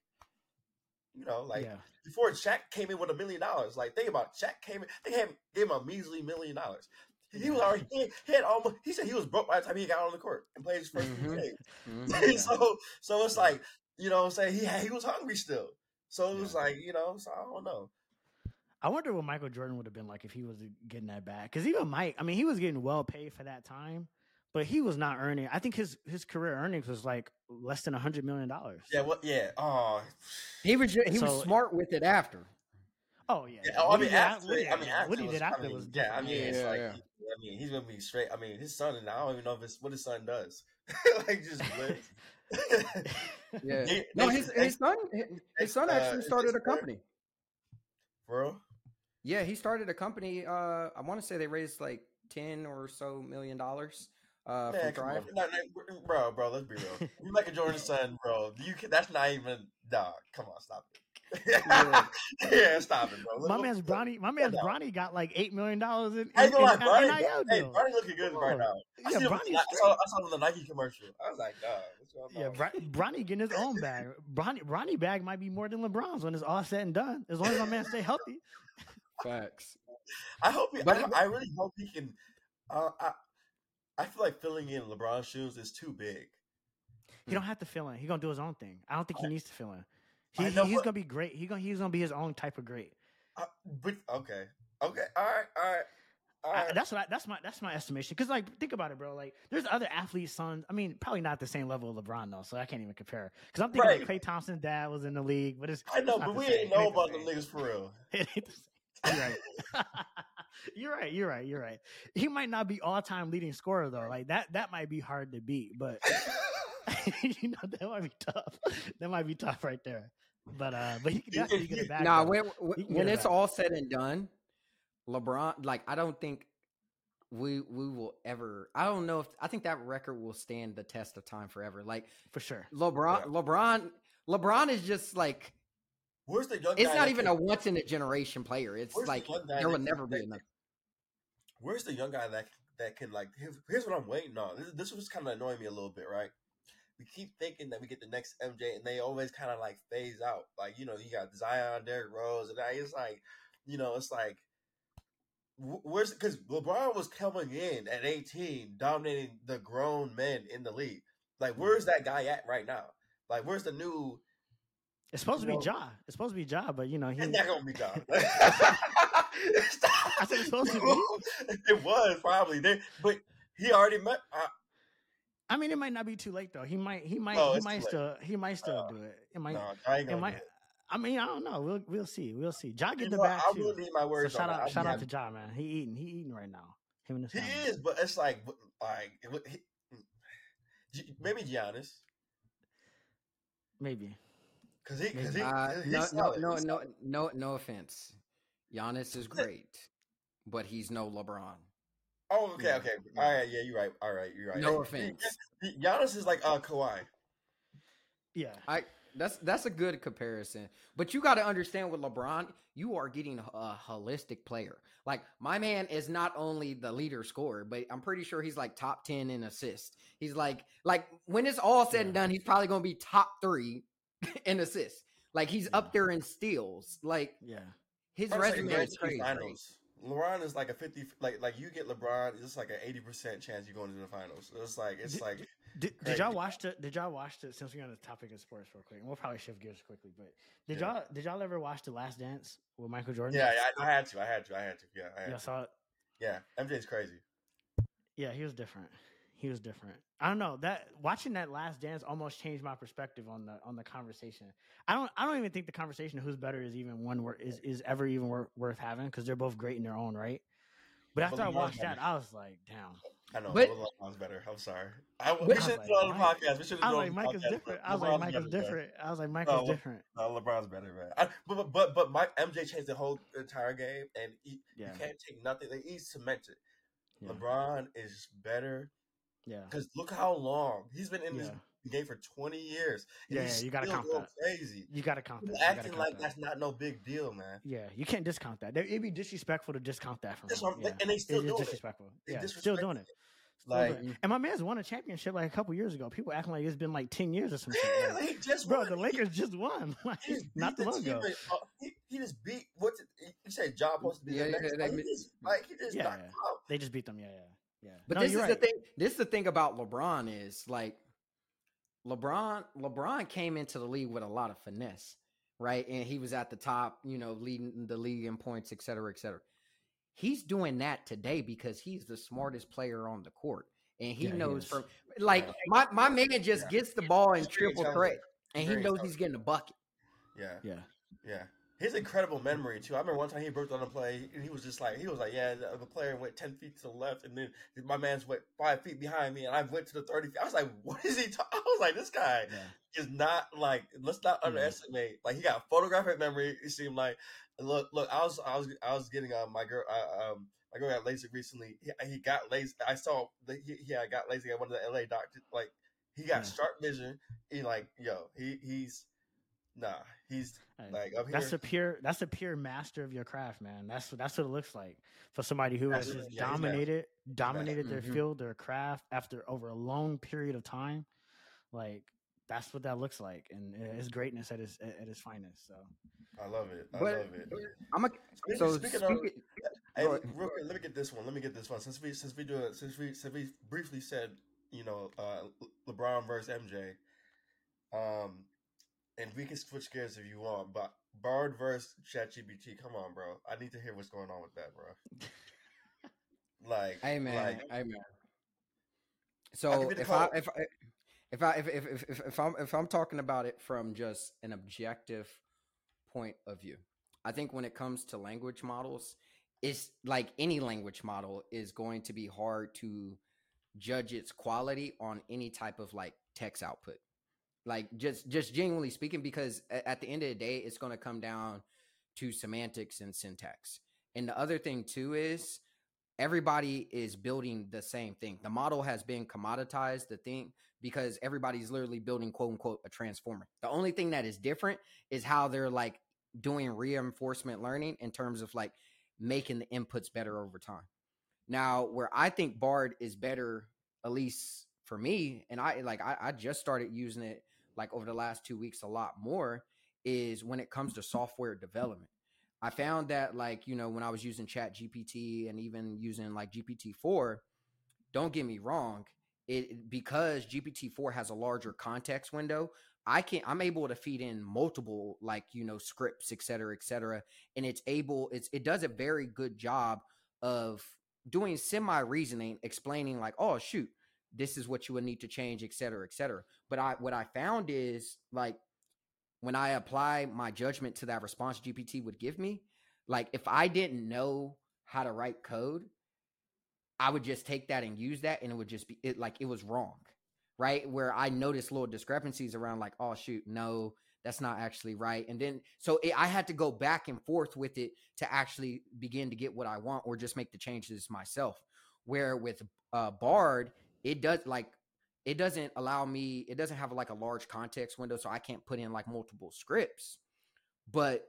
you know, like yeah. before Shaq came in with a million dollars. Like think about it, Shaq came in, they gave him, gave him a measly million dollars. He, was already he, had almost he said he was broke by the time he got on the court and played his 1st few Mhm. games. Mhm. Yeah. so so it's like you know what I'm saying he had, he was hungry still. So it was Yeah. like you know so I don't know. I wonder what Michael Jordan would have been like if he was getting that back. Because even Mike, I mean, he was getting well paid for that time, but he was not earning. I think his his career earnings was like less than a hundred million dollars. Yeah, what? Yeah. Oh, He was ju- he was smart with it after. Oh yeah. yeah. Oh, I mean, he did af- after, what he- I mean, after what he was- did I after mean, was yeah. I different. mean, it's Yeah, like yeah. I mean, he's gonna be straight. I mean, his son, and I don't even know if it's what his son does. like just lives. Yeah. They- No, his his son his son uh, actually is started a company. bro. Yeah, he started a company. Uh, I want to say they raised like ten or so million dollars. Uh, Man, from on, Thrive. Not- not- bro, bro. Let's be real. You Michael Jordan's son, bro. You can, that's not even dog. Come on, stop it. Yeah. yeah, stop it, bro. My Look- man's look- Bronny. My man's down. Bronny got like eight million dollars in, I in, ain't gonna lie, Bronny, NIL hey. Bronny looking good right now. I, Yeah, see him- I, saw. I saw him in the Nike commercial. I was like, dog, what's going Yeah, on? Bron- Bronny getting his own bag. Bronny, Bronny bag might be more than LeBron's when it's all said and done. As long as my man stay healthy. Facts. I hope he. But- I, I really hope he can. Uh, I I feel like filling in LeBron's shoes is too big. He don't have to fill in. He gonna do his own thing. I don't think he needs to fill in. He, know, he's but- gonna be great. He gonna he's gonna be his own type of great. Uh, but okay, okay, all right, all right, all I- that's what I, that's my that's my estimation. Because like think about it, bro. Like there's other athletes' sons. I mean, probably not the same level of LeBron though. So I can't even compare. Because I'm thinking Right. like Klay Thompson's dad was in the league, but it's I know, it's but we didn't know about the niggas for real. It ain't the same. You're right. you're right. You're right. You're right. He might not be all time leading scorer though. Like that that might be hard to beat, but you know that might be tough. That might be tough right there. But uh, but he can definitely get it back. Nah, when when, it's back. all said and done, LeBron, like I don't think we we will ever. I don't know if I think that record will stand the test of time forever. Like for sure. LeBron, Yeah. LeBron, LeBron is just like Where's the young? it's not even can- a once in a generation player. It's Where's the like there will never be another. Where's the young guy that that can like? Here's, here's what I'm waiting on. This, this was kind of annoying me a little bit, right? We keep thinking that we get the next MJ, and they always kind of like phase out. Like you know, you got Zion, Derrick Rose, and I, it's like, you know, it's like, wh- where's because LeBron was coming in at 18, dominating the grown men in the league. Like, mm. where's that guy at right now? Like, where's the new? It's supposed to be Ja. It's supposed to be Ja, but you know he. It's not gonna be John. I said it's supposed to be. It was probably there, but he already met. Uh, I mean, it might not be too late though. He might. He might. No, he might still. He might still Uh, do it. It might. no, I ain't it might. it. I mean, I don't know. We'll we'll see. We'll see. Ja You get the know, back I too. really need my So words. shout out, shout out to Ja, man. He eating, he eating right now. Him and his He family. is, but it's like, like it he, maybe Giannis, Maybe. Because he, because he, Uh, he's no, no, solid. no, He's no, no, no offense. Giannis is great, but he's no LeBron. Oh, okay, Yeah. okay, all right, yeah, you're right, all right, you're right. No Hey, offense. Gi- Giannis is like uh Kawhi. Yeah. I that's that's a good comparison. But you got to understand with LeBron, you are getting a holistic player. Like my man is not only the leader scorer, but I'm pretty sure he's like top 10 in assists. He's like like when it's all said and done, he's probably going to be top 3 in assists. Like he's up mm-hmm. there in steals. Like Yeah. his I'm resume is crazy. finals. LeBron is like a fifty, like like you get LeBron, it's like an eighty percent chance you're going to the finals. It's like it's Did- like Did, did y'all watch it? Did y'all watch it? Since we're on the topic of sports, real quick, and we'll probably shift gears quickly. But did Yeah. y'all did y'all ever watch The Last Dance with Michael Jordan? Yeah, yeah, I had to. I had to. I had to. Yeah, I had Y'all to. saw it. Yeah, MJ's crazy. Yeah, he was different. He was different. I don't know that watching that Last Dance almost changed my perspective on the on the conversation. I don't I don't even think the conversation of who's better is even one wor- is is ever even wor- worth having because they're both great in their own right. But after I watched that. I was like, damn. I know. But- But, LeBron's better. I'm sorry. I, we But- should have I done on the podcast. We should I have was done like, it the Mike is podcast, different. I was like, LeBron's Mike is better, different. I was like, Mike is different. No, LeBron's better, man. I, but but but but Mike MJ changed the whole entire game, and he, Yeah. you can't take nothing. Like, he's cemented. Yeah. LeBron is better Yeah. because look how long he's been in Yeah. this game for 20 years. Yeah, yeah, you gotta count that. Crazy. You got to count that. Gotta acting like that. that's not no big deal, man. Yeah, you can't discount that. It'd be disrespectful to discount that from That's him. what Yeah. and they still It is doing it. disrespectful. They Yeah, still doing it. Like, and my man's won a championship like a couple years ago. People acting like it's been like ten years or something. yeah, Like, he just bro, won. the He- Lakers just won like, just not the long ago. uh, he, he just beat what's it? You said Ja supposed to be Yeah, the yeah, next. they- like, he just, like he just Yeah, yeah. They just beat them. Yeah, yeah, yeah. But No, this is you're the thing. This is the thing about LeBron is like LeBron. LeBron came into the league with a lot of finesse, right? And he was at the top, you know, leading the league in points, et cetera, et cetera. He's doing that today because he's the smartest player on the court, and he Yeah, knows is. from like Yeah. my my man just Yeah. gets the ball in triple threat, and he knows he's getting a bucket. Yeah, Yeah, yeah. His incredible memory too. I remember one time he broke down a play, and he was just like, he was like, "Yeah, the, the player went ten feet to the left, and then my man's went five feet behind me, and I went to the thirty feet." I was like, "What is he?" Ta-? I was like, "This guy yeah. is not like. Let's not Yeah. underestimate. Like he got photographic memory. It seemed like. Look, look. I was, I was, I was getting uh, my girl. Uh, um, my girl got LASIK recently. He, he got lazy. I saw that he, he had got lazy at one of the LA doctors. Like he got Yeah. sharp vision. He like, yo, he he's nah. He's Hey, like up That's here. a pure. That's a pure master of your craft, man. That's that's what it looks like for somebody who has just yeah, dominated dominated their Mhm. field, their craft after over a long period of time. Like that's what that looks like, and it's greatness at its at its finest. So I love it. I But- love it. I'm a, Speaking, so speaking speaking, of, Hey, Go look, ahead. real quick, let me get this one. Let me get this one. Since we since we do it, since we since we briefly said, you know, uh, LeBron versus MJ, um, and we can switch gears if you want, but Bard versus ChatGPT. Come on, bro. I need to hear what's going on with that, bro. Like, Hey man, like, hey man. I'll So give if I if I if I if, if if if if I'm if I'm talking about it from just an objective point of view, I think when it comes to language models, it's like any language model is going to be hard to judge its quality on any type of like text output. Like just just genuinely speaking, because at the end of the day, it's going to come down to semantics and syntax. And the other thing too is everybody is building the same thing. The model has been commoditized, the thing, because everybody's literally building quote unquote a transformer. The only thing that is different is how they're like doing reinforcement learning in terms of like making the inputs better over time. Now, where I think Bard is better, at least for me, and I like I, I just started using it like over the last two weeks a lot more, is when it comes to software development. I found that like, you know, when I was using Chat GPT and even using like GPT-4, don't get me wrong, it because GPT-4 has a larger context window, I can I'm able to feed in multiple like, you know, scripts, et cetera, et cetera. And it's able, it's it does a very good job of doing semi-reasoning, explaining like, oh shoot, this is what you would need to change, et cetera, et cetera. But I what I found is like when I apply my judgment to that response GPT would give me, like if I didn't know how to write code, I would just take that and use that and it would just be it like it was wrong. Right? Where I noticed little discrepancies around like, oh shoot, no, that's not actually right. And then so it, I had to go back and forth with it to actually begin to get what I want or just make the changes myself. Where with uh Bard, it does like it doesn't allow me it doesn't have like a large context window so i can't put in like multiple scripts. But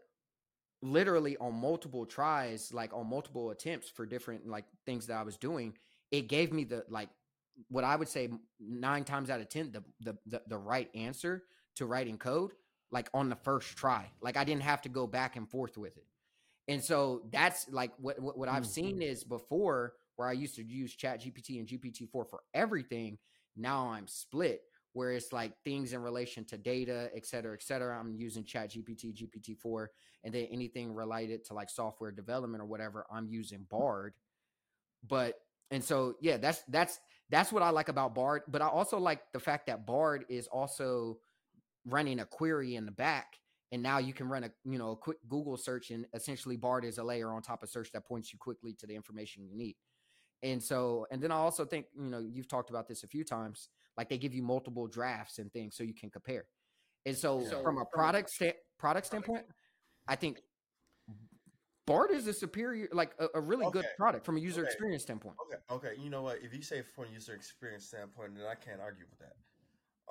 literally on multiple tries like on multiple attempts for different like things that i was doing it gave me the like what i would say nine times out of ten the the the, the right answer to writing code like on the first try. Like i didn't have to go back and forth with it. And so that's like what what, what i've Mm. seen is before where i used to use chat gpt and gpt-4 for everything Now I'm split where it's like things in relation to data, et cetera, et cetera. I'm using Chat GPT, GPT-4, and then anything related to like software development or whatever, I'm using Bard. But and so yeah, that's that's that's what I like about Bard. But I also like the fact that Bard is also running a query in the back. And now you can run a you know a quick Google search, and essentially Bard is a layer on top of search that points you quickly to the information you need. And so, and then I also think you know you've talked about this a few times like they give you multiple drafts and things so you can compare. And so, yeah. from a product sta- product standpoint, I think Bard is a superior, like a, a really okay. good product from a user okay. experience standpoint. Okay, okay. You know what? If you say from a user experience standpoint, then I can't argue with that.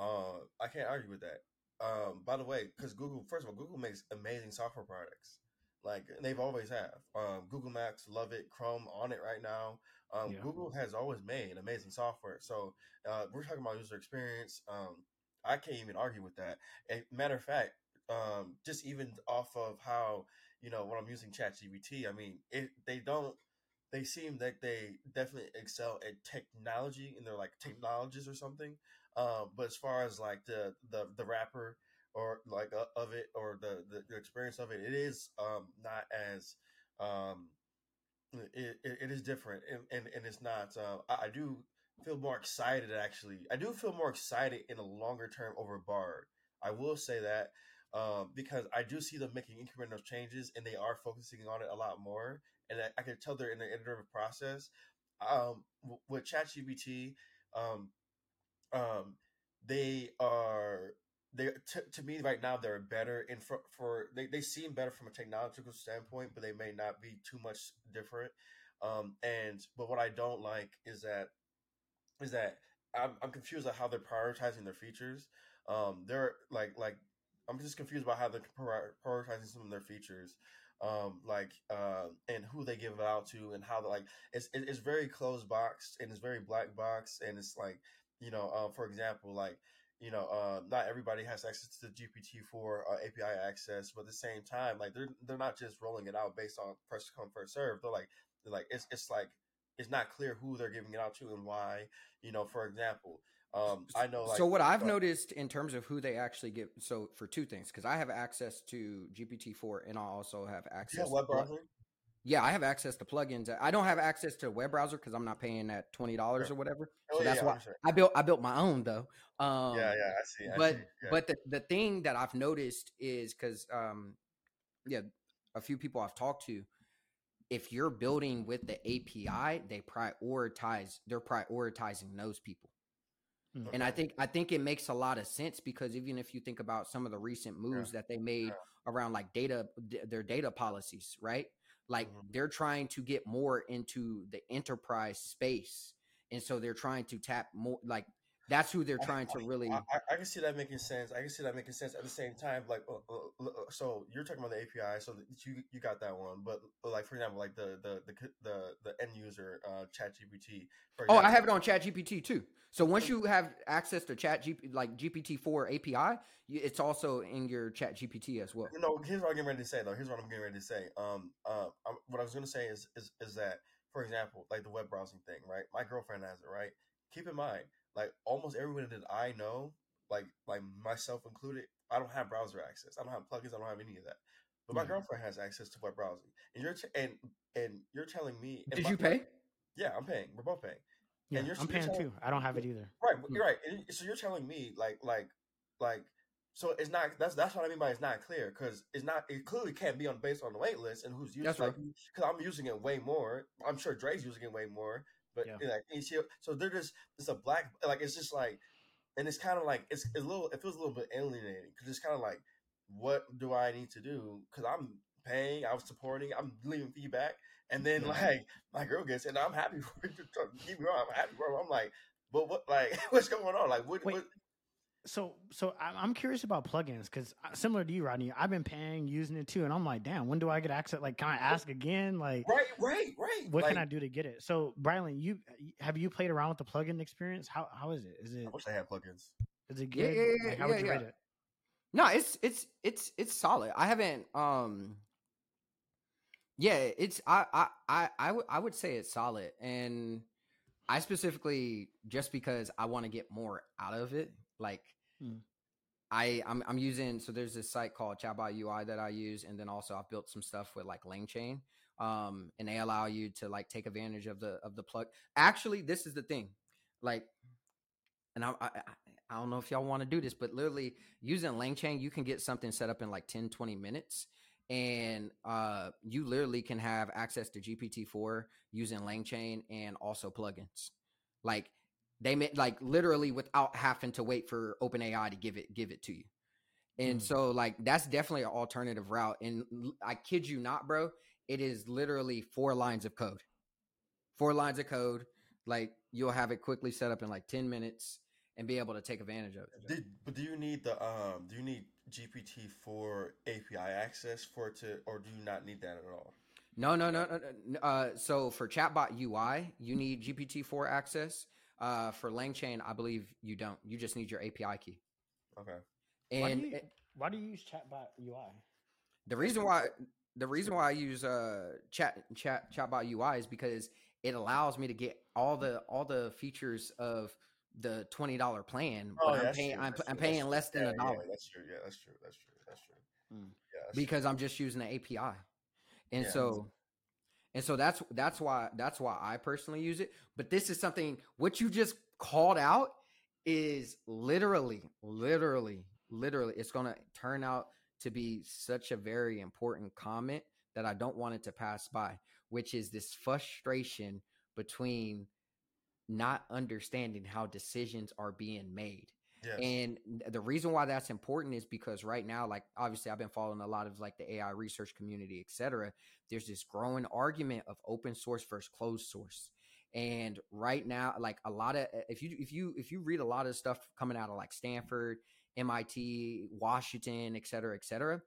Uh, I can't argue with that. Um, by the way, because Google, first of all, Google makes amazing software products. Like they've always have. Um, Google Maps, love it. Chrome on it right now. Um, yeah. Google has always made amazing software. So uh, we're talking about user experience. Um, I can't even argue with that. And matter of fact, um, just even off of how you know when I'm using ChatGPT, I mean, it, they don't. They seem that they definitely excel at technology, and they're like technologists or something. Uh, but as far as like the the the wrapper or like uh, of it or the, the, the experience of it, it is um, not as um, it, it, it is different and, and, and it's not uh, I, I, do feel more excited actually. I do feel more excited in a longer term over bard. I will say that um, because i do see them making incremental changes and they are focusing on it a lot more and i, I can tell they're in the iterative process. Um, with ChatGPT, um, um, they are they t- to me right now they're better in for, for they, they seem better from a technological standpoint but they may not be too much different. Um and but what i don't like is that is that i'm, I'm confused about how they're prioritizing their features. Um they're like like i'm just confused about how they're prioritizing some of their features. Um like uh and who they give it out to and how they like it's it's very closed box and it's very black box and it's like you know uh, for example like you know, uh, not everybody has access to the GPT-4 uh, API access, but at the same time, like they're they're not just rolling it out based on first come first serve. They're like they're like it's it's like it's not clear who they're giving it out to and why. You know, for example, um, I know. Like, so what I've uh, noticed in terms of who they actually get, so for two things, because I have access to GPT-4 and I also have access. Yeah, web browser. Yeah, I have access to plugins. I don't have access to a web browser because I'm not paying that twenty dollars or whatever. Oh, so that's yeah, why I built I built my own though. Um, yeah, yeah, I see. I but see. Yeah. but the the thing that I've noticed is because um, yeah, a few people I've talked to, if you're building with the API, they prioritize. They're prioritizing those people. Okay. And I think I think it makes a lot of sense because even if you think about some of the recent moves yeah. that they made yeah. around like data, their data policies, right? Like mm-hmm. they're trying to get more into the enterprise space. And so they're trying to tap more like that's who they're trying to really. I, I, I, can see that making sense. I can see that making sense. At the same time, like, uh, uh, uh so you're talking about the API, so you you got that one. But like for example, like the the the the, the end user uh, Chat GPT. oh, I have it on Chat GPT too. So once you have access to Chat GP, like GPT four API, it's also in your Chat GPT as well. You know, here's what I'm getting ready to say though. Here's what I'm getting ready to say. Um, uh, I'm, what I was going to say is is is that for example, like the web browsing thing, right? My girlfriend has it, right? Keep in mind like almost everyone that I know, like like myself included, I don't have browser access. I don't have plugins. I don't have any of that. But my mm-hmm. girlfriend has access to web browsing, and you're t- and and you're telling me. Did my, you pay? Yeah, I'm paying. We're both paying. Yeah, and you're, I'm paying too. I don't have it either. Right, you're right. so you're telling me like like like so it's not that's that's what I mean by it's not clear because it's not it clearly can't be on based on the wait list and who's using like because I'm using it way more. I'm sure Dre's using it way more. But yeah. like so they're just it's a black like it's just like and it's kind of like it's, it's a little it feels a little bit alienating because it's kind of like what do I need to do because I'm paying I'm supporting I'm leaving feedback and then yeah. like my girl gets and I'm happy for you keep going I'm happy for bro I'm like but what like what's going on like what, what so so I'm curious about plugins because uh, similar to you, Rodney, I've been paying using it too, and I'm like, damn, when do I get access? Like, can I ask again? Like, right, right, right. What like, can I do to get it? So, Brylan, you have you played around with the plugin experience? How how is it? Is it? I wish I had plugins. Is it good? Yeah, yeah, yeah, like, how would you rate it? No, it's it's it's it's solid. I haven't um yeah, it's I I I I would I would say it's solid and I specifically just because I want to get more out of it. Like Hmm. I I'm I'm using so there's this site called Chatbot UI that I use, and then also I've built some stuff with like LangChain. Um, and they allow you to like take advantage of the of the plug. Actually, this is the thing, like, and I I, I- don't know if y'all want to do this, but literally using LangChain, you can get something set up in like 10, 20 minutes. And uh, you literally can have access to GPT-4 using LangChain and also plugins. Like they made like literally without having to wait for OpenAI to give it give it to you. And Mm. so like that's definitely an alternative route. And I kid you not, bro, it is literally four lines of code. Four lines of code. Like you'll have it quickly set up in like 10 minutes and be able to take advantage of it. Did, but do you need the um? Do you need GPT four API access for it to, or do you not need that at all? No, no, no, no. no, Uh, so for Chatbot UI, you need GPT-4 access. Uh, for LangChain, I believe you don't. You just need your API key. Okay. Why And do, you, it- why do you use Chatbot UI? the reason why the reason why I use uh chat chat chatbot UI is because it allows me to get all the all the features of the twenty dollar plan, but Oh, yeah, I'm that's paying true, I'm, that's I'm true, that's paying true. less than Yeah, a dollar Yeah, that's true. Yeah, that's true. That's true. That's true. Mm. Yeah, that's because I'm just using the API, and Yeah. so and so that's that's why that's why I personally use it. But this is something what you just called out is literally, literally, literally. It's to turn out to be such a very important comment that I don't want it to pass by, which is this frustration between not understanding how decisions are being made. Yes. And the reason why that's important is because right now, like obviously, I've been following a lot of like the AI research community, et cetera. There's this growing argument of open source versus closed source. And right now, like a lot of if you if you if you read a lot of stuff coming out of like Stanford, MIT, Washington, et cetera, et cetera,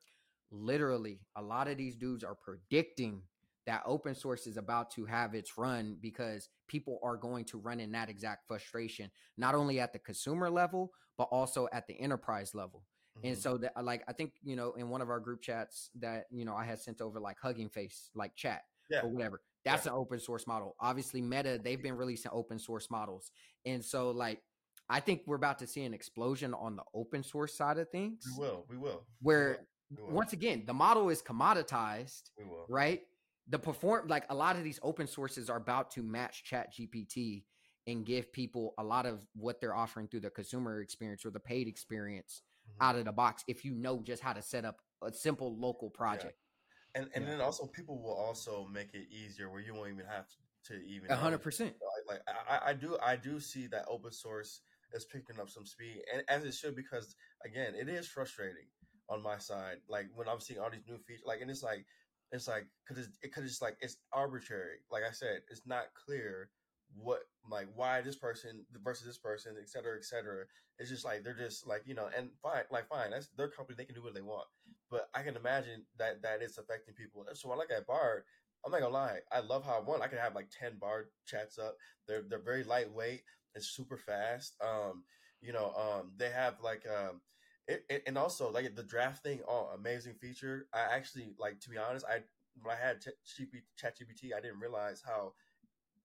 literally a lot of these dudes are predicting that open source is about to have its run because people are going to run in that exact frustration, not only at the consumer level, but also at the enterprise level. And Mhm. so that like I think, you know, in one of our group chats that, you know, I had sent over like hugging face, like chat yeah. or whatever. That's an open source model. Obviously, Meta, they've been releasing open source models. And so like I think we're about to see an explosion on the open source side of things we will. We will. where We will. once again, the model is commoditized we will. right? The perform like a lot of these open sources are about to match Chat GPT and give people a lot of what they're offering through the consumer experience or the paid experience Mhm. out of the box if you know just how to set up a simple local project. And and Yeah. then also people will also make it easier where you won't even have to, to even hundred percent. like, like I, I do I do see that open source is picking up some speed and as it should because again it is frustrating on my side like when I'm seeing all these new features like and it's like it's like because it could just like it's arbitrary like I said it's not clear what like why this person versus this person et cetera et cetera it's just like they're just like you know and fine like fine that's their company they can do what they want but I can imagine that that is affecting people so when I look at Bard I'm not gonna lie. I love how one I can have like ten bar chats up. They're they're very lightweight. It's super fast. Um, you know, um, they have like um, it, it and also like the draft thing. Oh, amazing feature. I actually like to be honest. I when I had Chat GPT, I didn't realize how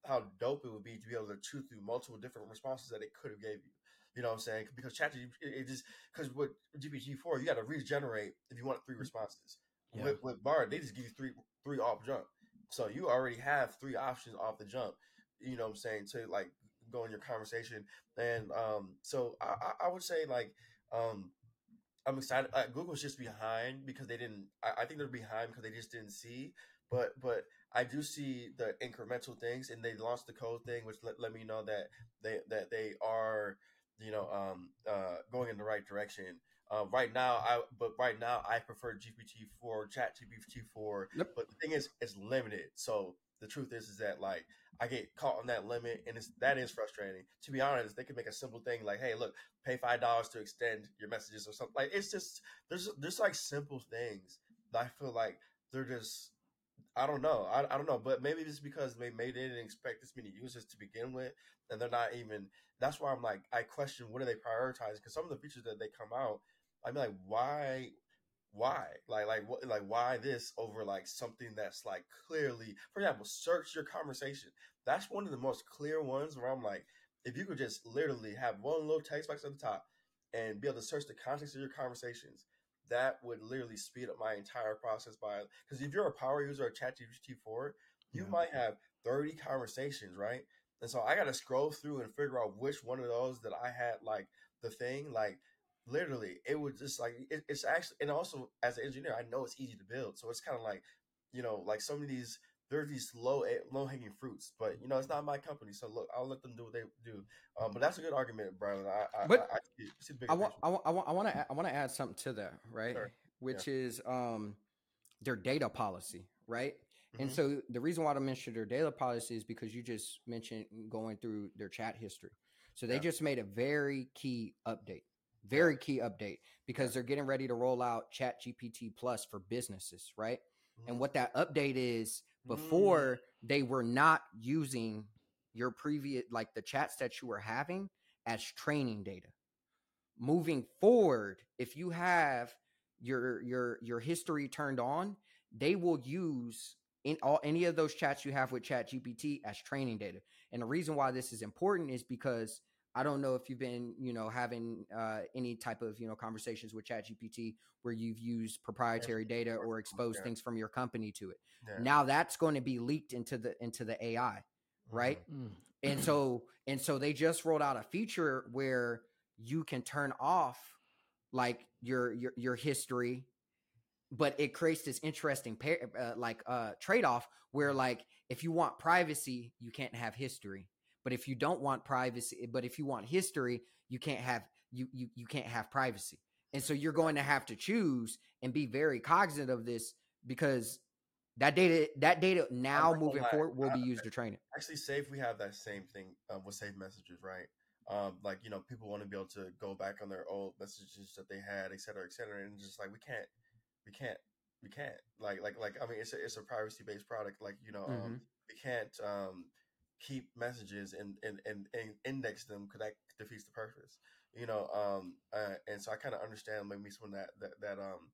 how dope it would be to be able to chew through multiple different responses that it could have gave you. You know what I'm saying? Because ChatGPT, it, it just because with GPT four, you got to regenerate if you want three responses. Yeah. With with Bard, they just give you three three off jump. So you already have three options off the jump. You know what I'm saying to like go in your conversation, and um, so I, I- I would say like um, I'm excited. Uh, Google's just behind because they didn't. I, I think they're behind because they just didn't see. But but I do see the incremental things, and they launched the code thing, which let, let me know that they that they are you know um uh going in the right direction. Uh, right now, I but right now I prefer GPT four, Chat GPT four. Yep. But the thing is, it's limited. So the truth is, is that like I get caught on that limit, and it's that is frustrating. To be honest, they could make a simple thing like, hey, look, pay five dollars to extend your messages or something. Like it's just there's there's like simple things that I feel like they're just I don't know. I, I don't know, but maybe it's because they made they didn't expect this many users to begin with, and they're not even. That's why I'm like I question what are they prioritizing because some of the features that they come out, I'm like why why like like what like why this over like something that's like clearly for example search your conversation that's one of the most clear ones where i'm like if you could just literally have one little text box at the top and be able to search the context of your conversations that would literally speed up my entire process by because if you're a power user of ChatGPT 4, you Yeah. might have 30 conversations, right? And so I got to scroll through and figure out which one of those that I had like the thing, like literally, it would just like it, it's actually, and also as an engineer, I know it's easy to build, so it's kind of like you know, like some of these there's these low low hanging fruits, but you know, it's not my company, so look, I'll let them do what they do. Um, but that's a good argument, Brylan. I, I, But I, I see, see the bigger I want. I want, I want, to, I want to add something to that, right? Sure. Which is um, their data policy, right? And Mhm. so the reason why I mentioned their data policy is because you just mentioned going through their chat history. So they Yeah. just made a very key update, very key update because they're getting ready to roll out Chat GPT Plus for businesses, right? And Mhm. what that update is Mm. before they were not using your previous like the chats that you were having as training data moving forward if you have your your your history turned on they will use in all any of those chats you have with chat gpt as training data and the reason why this is important is because i don't know if you've been you know having uh, any type of you know conversations with chat gpt where you've used proprietary data or exposed Yeah. things from your company to it Yeah. now that's going to be leaked into the into the ai right Mm. and so and so they just rolled out a feature where you can turn off like your your your history but it creates this interesting pair, uh, like uh trade-off where like if you want privacy you can't have history but if you don't want privacy but if you want history you can't have you you, you can't have privacy. And so you're going to have to choose and be very cognizant of this because that data that data now moving lie, forward will I- be used to train it actually safe we have that same thing um, with safe messages right? Um, like you know people want to be able to go back on their old messages that they had et cetera et cetera and just like we can't we can't we can't. Like like like i mean it's a, it's a privacy based product like you know um, we can't um, keep messages and, and and and index them because that defeats the purpose you know um uh, and so i kind of understand maybe some of that that that um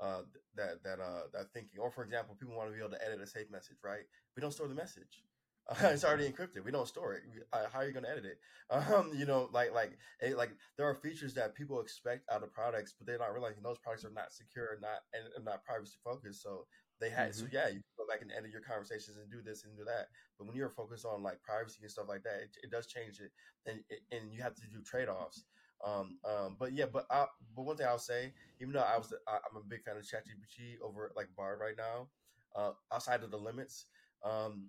uh that that uh that thinking. Or for example people want to be able to edit a safe message right? We don't store the message. Uh, it's already encrypted. We don't store it. We- uh, how are you going to edit it? Um you know like like it, like there are features that people expect out of products but they're not realizing those products are not secure not and, and not privacy focused so they had so yeah you go back and edit your conversations and do this and do that but when you're focused on like privacy and stuff like that it, it does change it and and you have to do trade-offs um, um, but yeah, but I, but one thing I'll say, even though I was, I, I'm a big fan of ChatGPT over like Bard right now, uh, outside of the limits, um,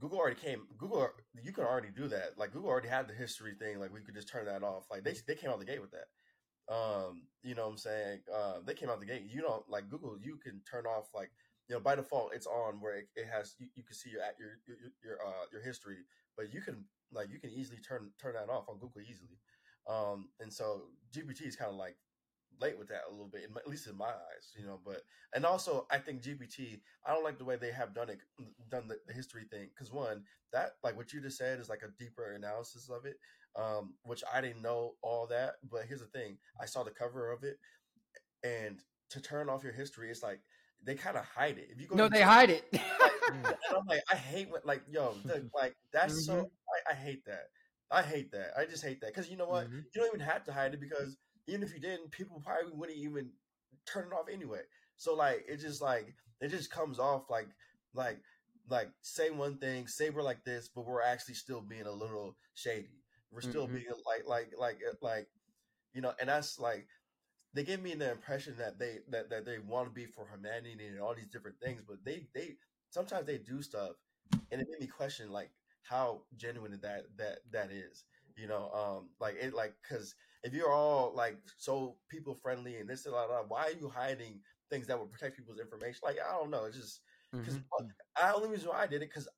Google already came. Google, you can already do that. Like Google already had the history thing. Like we could just turn that off. Like they they came out the gate with that. Um, you know what I'm saying? Uh, they came out the gate. You don't like Google. You can turn off like you know by default it's on where it, it has you, you can see your your your your uh your history, but you can like you can easily turn turn that off on Google easily. Um, and so GPT is kind of like late with that a little bit, my, at least in my eyes, you know. But and also, I think GPT, I don't like the way they have done it, done the, the history thing. Because one, that like what you just said is like a deeper analysis of it, um, which I didn't know all that. But here's the thing: I saw the cover of it, and to turn off your history, it's like they kind of hide it. If you go, no they hide it I'm like, I hate when like yo, the, like that's so I, I hate that. I hate that. I just hate that because you know what? Mhm. You don't even have to hide it because even if you didn't, people probably wouldn't even turn it off anyway. So like it just like it just comes off like like like say one thing, say we're like this, but we're actually still being a little shady. We're still Mhm. being like like like uh, like you know, and that's like they gave me the impression that they that, that they want to be for humanity and all these different things, but they they sometimes they do stuff and it made me question like how genuine that that that is. You know, um, like it like because if you're all like so people friendly and this and that, why are you hiding things that would protect people's information? Like I don't know, it's just because Mhm. I only reason why I did it because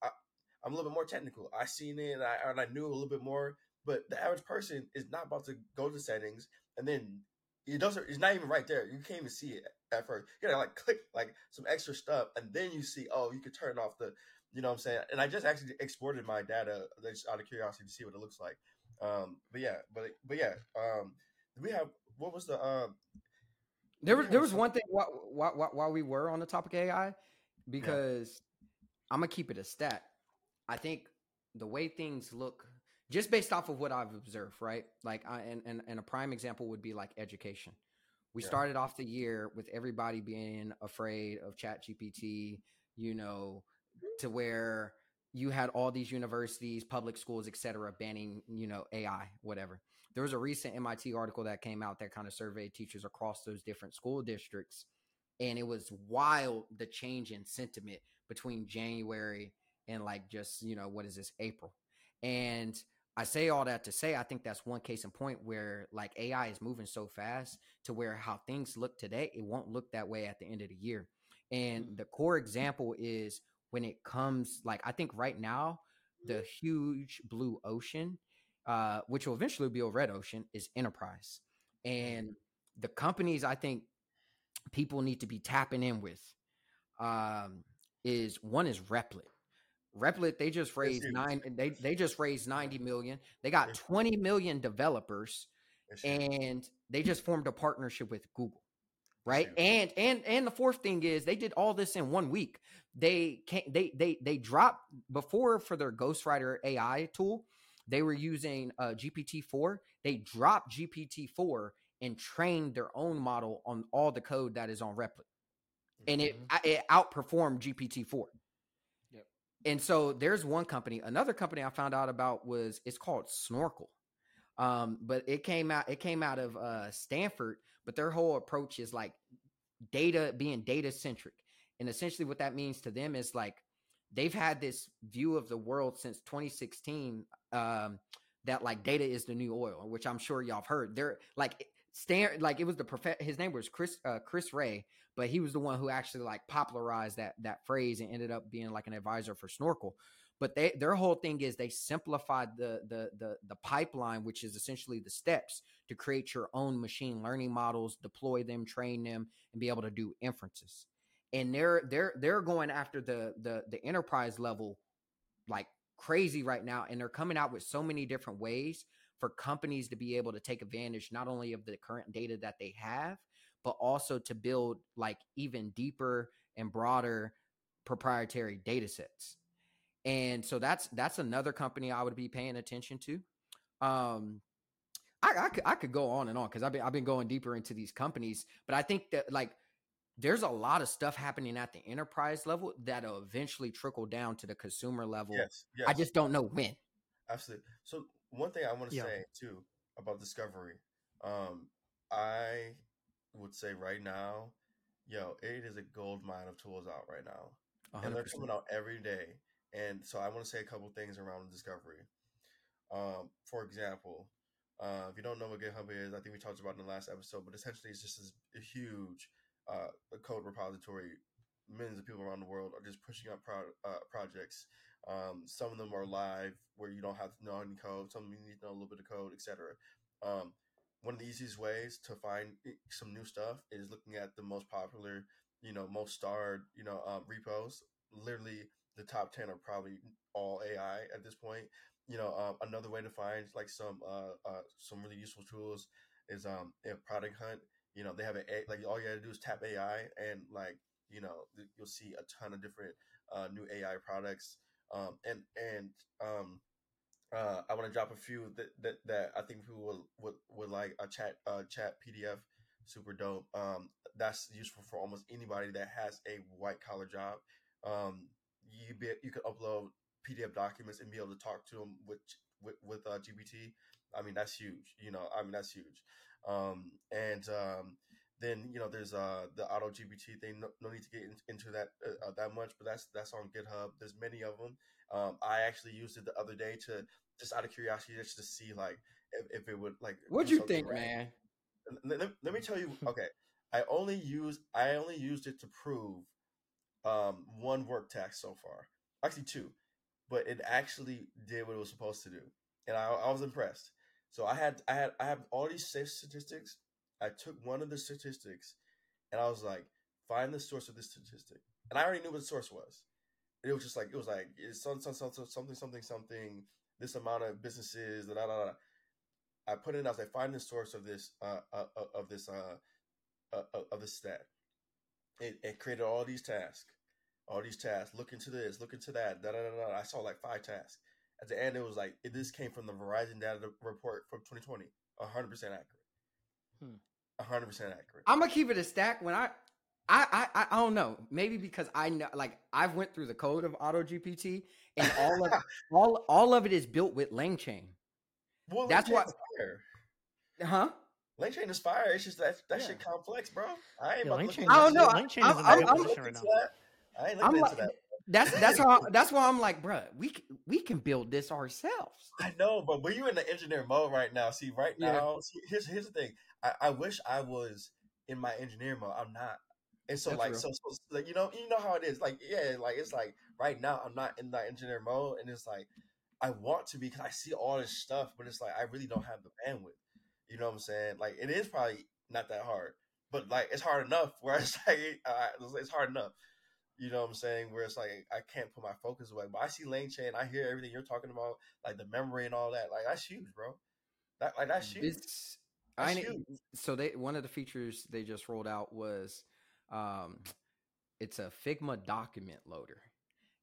I'm a little bit more technical. I seen it and I, and I knew a little bit more. But the average person is not about to go to settings and then it doesn't. It's not even right there. You can't even see it at first. You gotta like click like some extra stuff and then you see. Oh, you could turn off the. You know what I'm saying? And I just actually exported my data just out of curiosity to see what it looks like. Um, but yeah, but but yeah, um, we have what was the um There was there was one thing while, while, while we were on the topic of AI, because I'm gonna keep it a stat. I think the way things look, just based off of what I've observed, right? Like, I, and, and and a prime example would be like education. We Yeah. started off the year with everybody being afraid of Chat GPT, you know, to where you had all these universities, public schools, et cetera, banning, you know, AI, whatever. There was a recent MIT article that came out that kind of surveyed teachers across those different school districts. And it was wild the change in sentiment between January and like just, you know, what is this, April. And I say all that to say I think that's one case in point where like AI is moving so fast to where how things look today, it won't look that way at the end of the year. And the core example is when it comes like I think right now the huge blue ocean, uh, which will eventually be a red ocean, is enterprise. And the companies I think people need to be tapping in with um, is one is Replit. Replit, they just raised nine. They they just raised ninety million. They got twenty million developers, and they just formed a partnership with Google, right? And and and the fourth thing is they did all this in one week. They can't. They they they dropped before for their Ghostwriter AI tool. They were using uh, GPT four. They dropped GPT four and trained their own model on all the code that is on Replit, and it it outperformed GPT four. And so there's one company. Another company I found out about was it's called Snorkel. Um, but it came out it came out of uh Stanford, but their whole approach is like data being data centric. And essentially what that means to them is like they've had this view of the world since 2016 um that like data is the new oil, which I'm sure y'all have heard. They're like Stan like it was the prof his name was Chris uh, Chris Ré, but he was the one who actually like popularized that that phrase and ended up being like an advisor for Snorkel. But they their whole thing is they simplified the the the the pipeline which is essentially the steps to create your own machine learning models deploy them train them and be able to do inferences. And they're they're they're going after the the the enterprise level like crazy right now and they're coming out with so many different ways for companies to be able to take advantage not only of the current data that they have but also to build like even deeper and broader proprietary data sets and so that's that's another company I would be paying attention to. Um, I, I could I could go on and on because I've been I've been going deeper into these companies, but I think that like there's a lot of stuff happening at the enterprise level that'll eventually trickle down to the consumer level. yes, yes. I just don't know when. Absolutely. So one thing I want to Yeah. say too about Discovery, um, I would say right now, yo, it is a gold mine of tools out right now, and they're coming out every day. And so I want to say a couple things around Discovery. Um, for example, uh, if you don't know what GitHub is, I think we talked about it in the last episode, but essentially it's just this, a huge uh, code repository. Millions of people around the world are just pushing up pro- uh, projects um, some of them are live where you don't have to know any code. Some of you need to know a little bit of code, etc. Um, one of the easiest ways to find some new stuff is looking at the most popular, you know, most starred, you know, um, repos. Literally, the top ten are probably all AI at this point. You know, um, another way to find like some uh, uh, some really useful tools is um, Product Hunt. You know, they have a like all you got to do is tap AI and like you know you'll see a ton of different uh, new AI products um, and and um, uh, I want to drop a few that, that, that I think people would, would, would like a chat uh, chat PDF super dope. Um, that's useful for almost anybody that has a white collar job. Um, you be you could upload PDF documents and be able to talk to them with with, with uh, GPT. I mean that's huge. You know, I mean that's huge. Um, and um, then you know there's uh the auto GPT thing. No, no need to get in, into that uh, uh, that much, but that's that's on GitHub. There's many of them. Um, I actually used it the other day to just out of curiosity just to see like if, if it would like. What'd you think, right. man? Let, let- let me tell you. Okay, I only use I only used it to prove um one work task so far. Actually two, but it actually did what it was supposed to do, and I, I was impressed. So I had I had I have all these safe statistics. I took one of the statistics, and I was like, find the source of this statistic, and I already knew what the source was. And it was just like it was like it's some, some, some, some- something something something this amount of businesses da, da, da, da. I put it in. I was like, find the source of this uh, uh uh, of this uh uh, of, of the stat. It, it created all these tasks, all these tasks. Look into this, look into that. Da, da, da, da. I saw like five tasks. At the end, it was like it, this came from the Verizon data report from 2020. 100 percent accurate. Hmm. 100 percent accurate. I'm gonna keep it a stack when I. I, I I- I don't know. Maybe because I know, like, I've went through the code of Auto GPT, and all of all all of it is built with LangChain. Well, That's why. what- is fire. Huh? LangChain is fire. It's just that that Yeah. shit complex, bro. I ain't Yeah, about LangChain I don't know. LangChain I'm- is in I'm- a good I'm position looking right into now. that. I ain't I'm looking like, into that. that's that's how that's why I'm like, bruh, we we can build this ourselves. I know, but when you in the engineer mode right now, see, right Yeah. now, see, here's here's the thing. I, I wish I was in my engineer mode. I'm not. And so That's like so, so like you know you know how it is. Like yeah, like it's like right now I'm not in that engineer mode, and it's like I want to be because I see all this stuff, but it's like I really don't have the bandwidth. You know what I'm saying? Like it is probably not that hard, but like it's hard enough. Where it's like uh, it's hard enough. You know what I'm saying? Where it's like I can't put my focus away. But I see LangChain. I hear everything you're talking about, like the memory and all that. Like that's huge, bro. That like that's huge. It's I That's kn- so they one of the features they just rolled out was um it's a Figma document loader.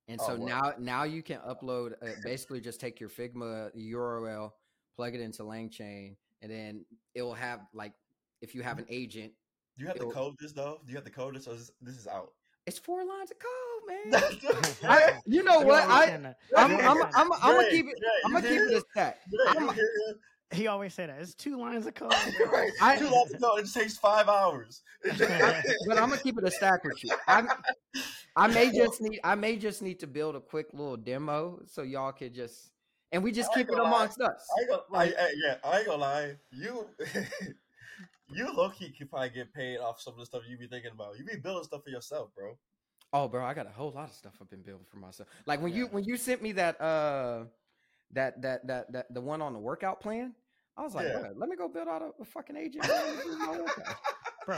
And Oh, so wow. now now you can upload uh, basically just take your Figma URL, plug it into LangChain, and then it'll have like if you have an agent, Do you have to code this though? Do you have to code this? Or is this, this is out. it's four lines of code, man. I, you know You what? always I saying that. I'm I'm I'm, I'm, gonna keep it I'm gonna keep hear it a him? stack. I'm you a- hear him? He always said that. It's two lines of code. right. I- Two lines of code. It takes five hours. but I'm gonna keep it a stack with you. I I may just need I may just need to build a quick little demo so y'all could just and we just I keep it gonna lie. amongst us. I ain't gonna, I, I, yeah, I ain't gonna lie. You, you low key could probably get paid off some of the stuff you be thinking about. You be building stuff for yourself, bro. Oh, bro, I got a whole lot of stuff I've been building for myself. Like when you when you sent me that uh that that that that the one on the workout plan, I was like, Yeah. Let me go build out a, a fucking agent. man, to do my workout." bro.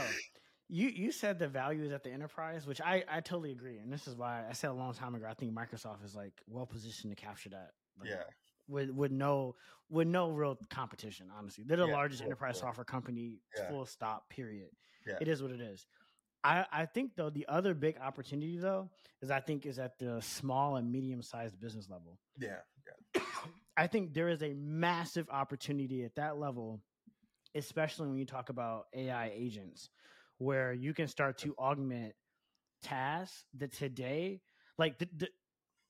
You you said the value is at the enterprise, which I I totally agree, and this is why I said a long time ago. I think Microsoft is like well positioned to capture that. Like, Yeah, with with no with no real competition. Honestly, they're the Yeah, largest yeah, enterprise yeah. software company. Yeah. Full stop. Period. Yeah. It is what it is. I I think though the other big opportunity though is I think is at the small and medium sized business level. yeah, I think there is a massive opportunity at that level, especially when you talk about AI agents, where you can start to augment tasks that today, like the, the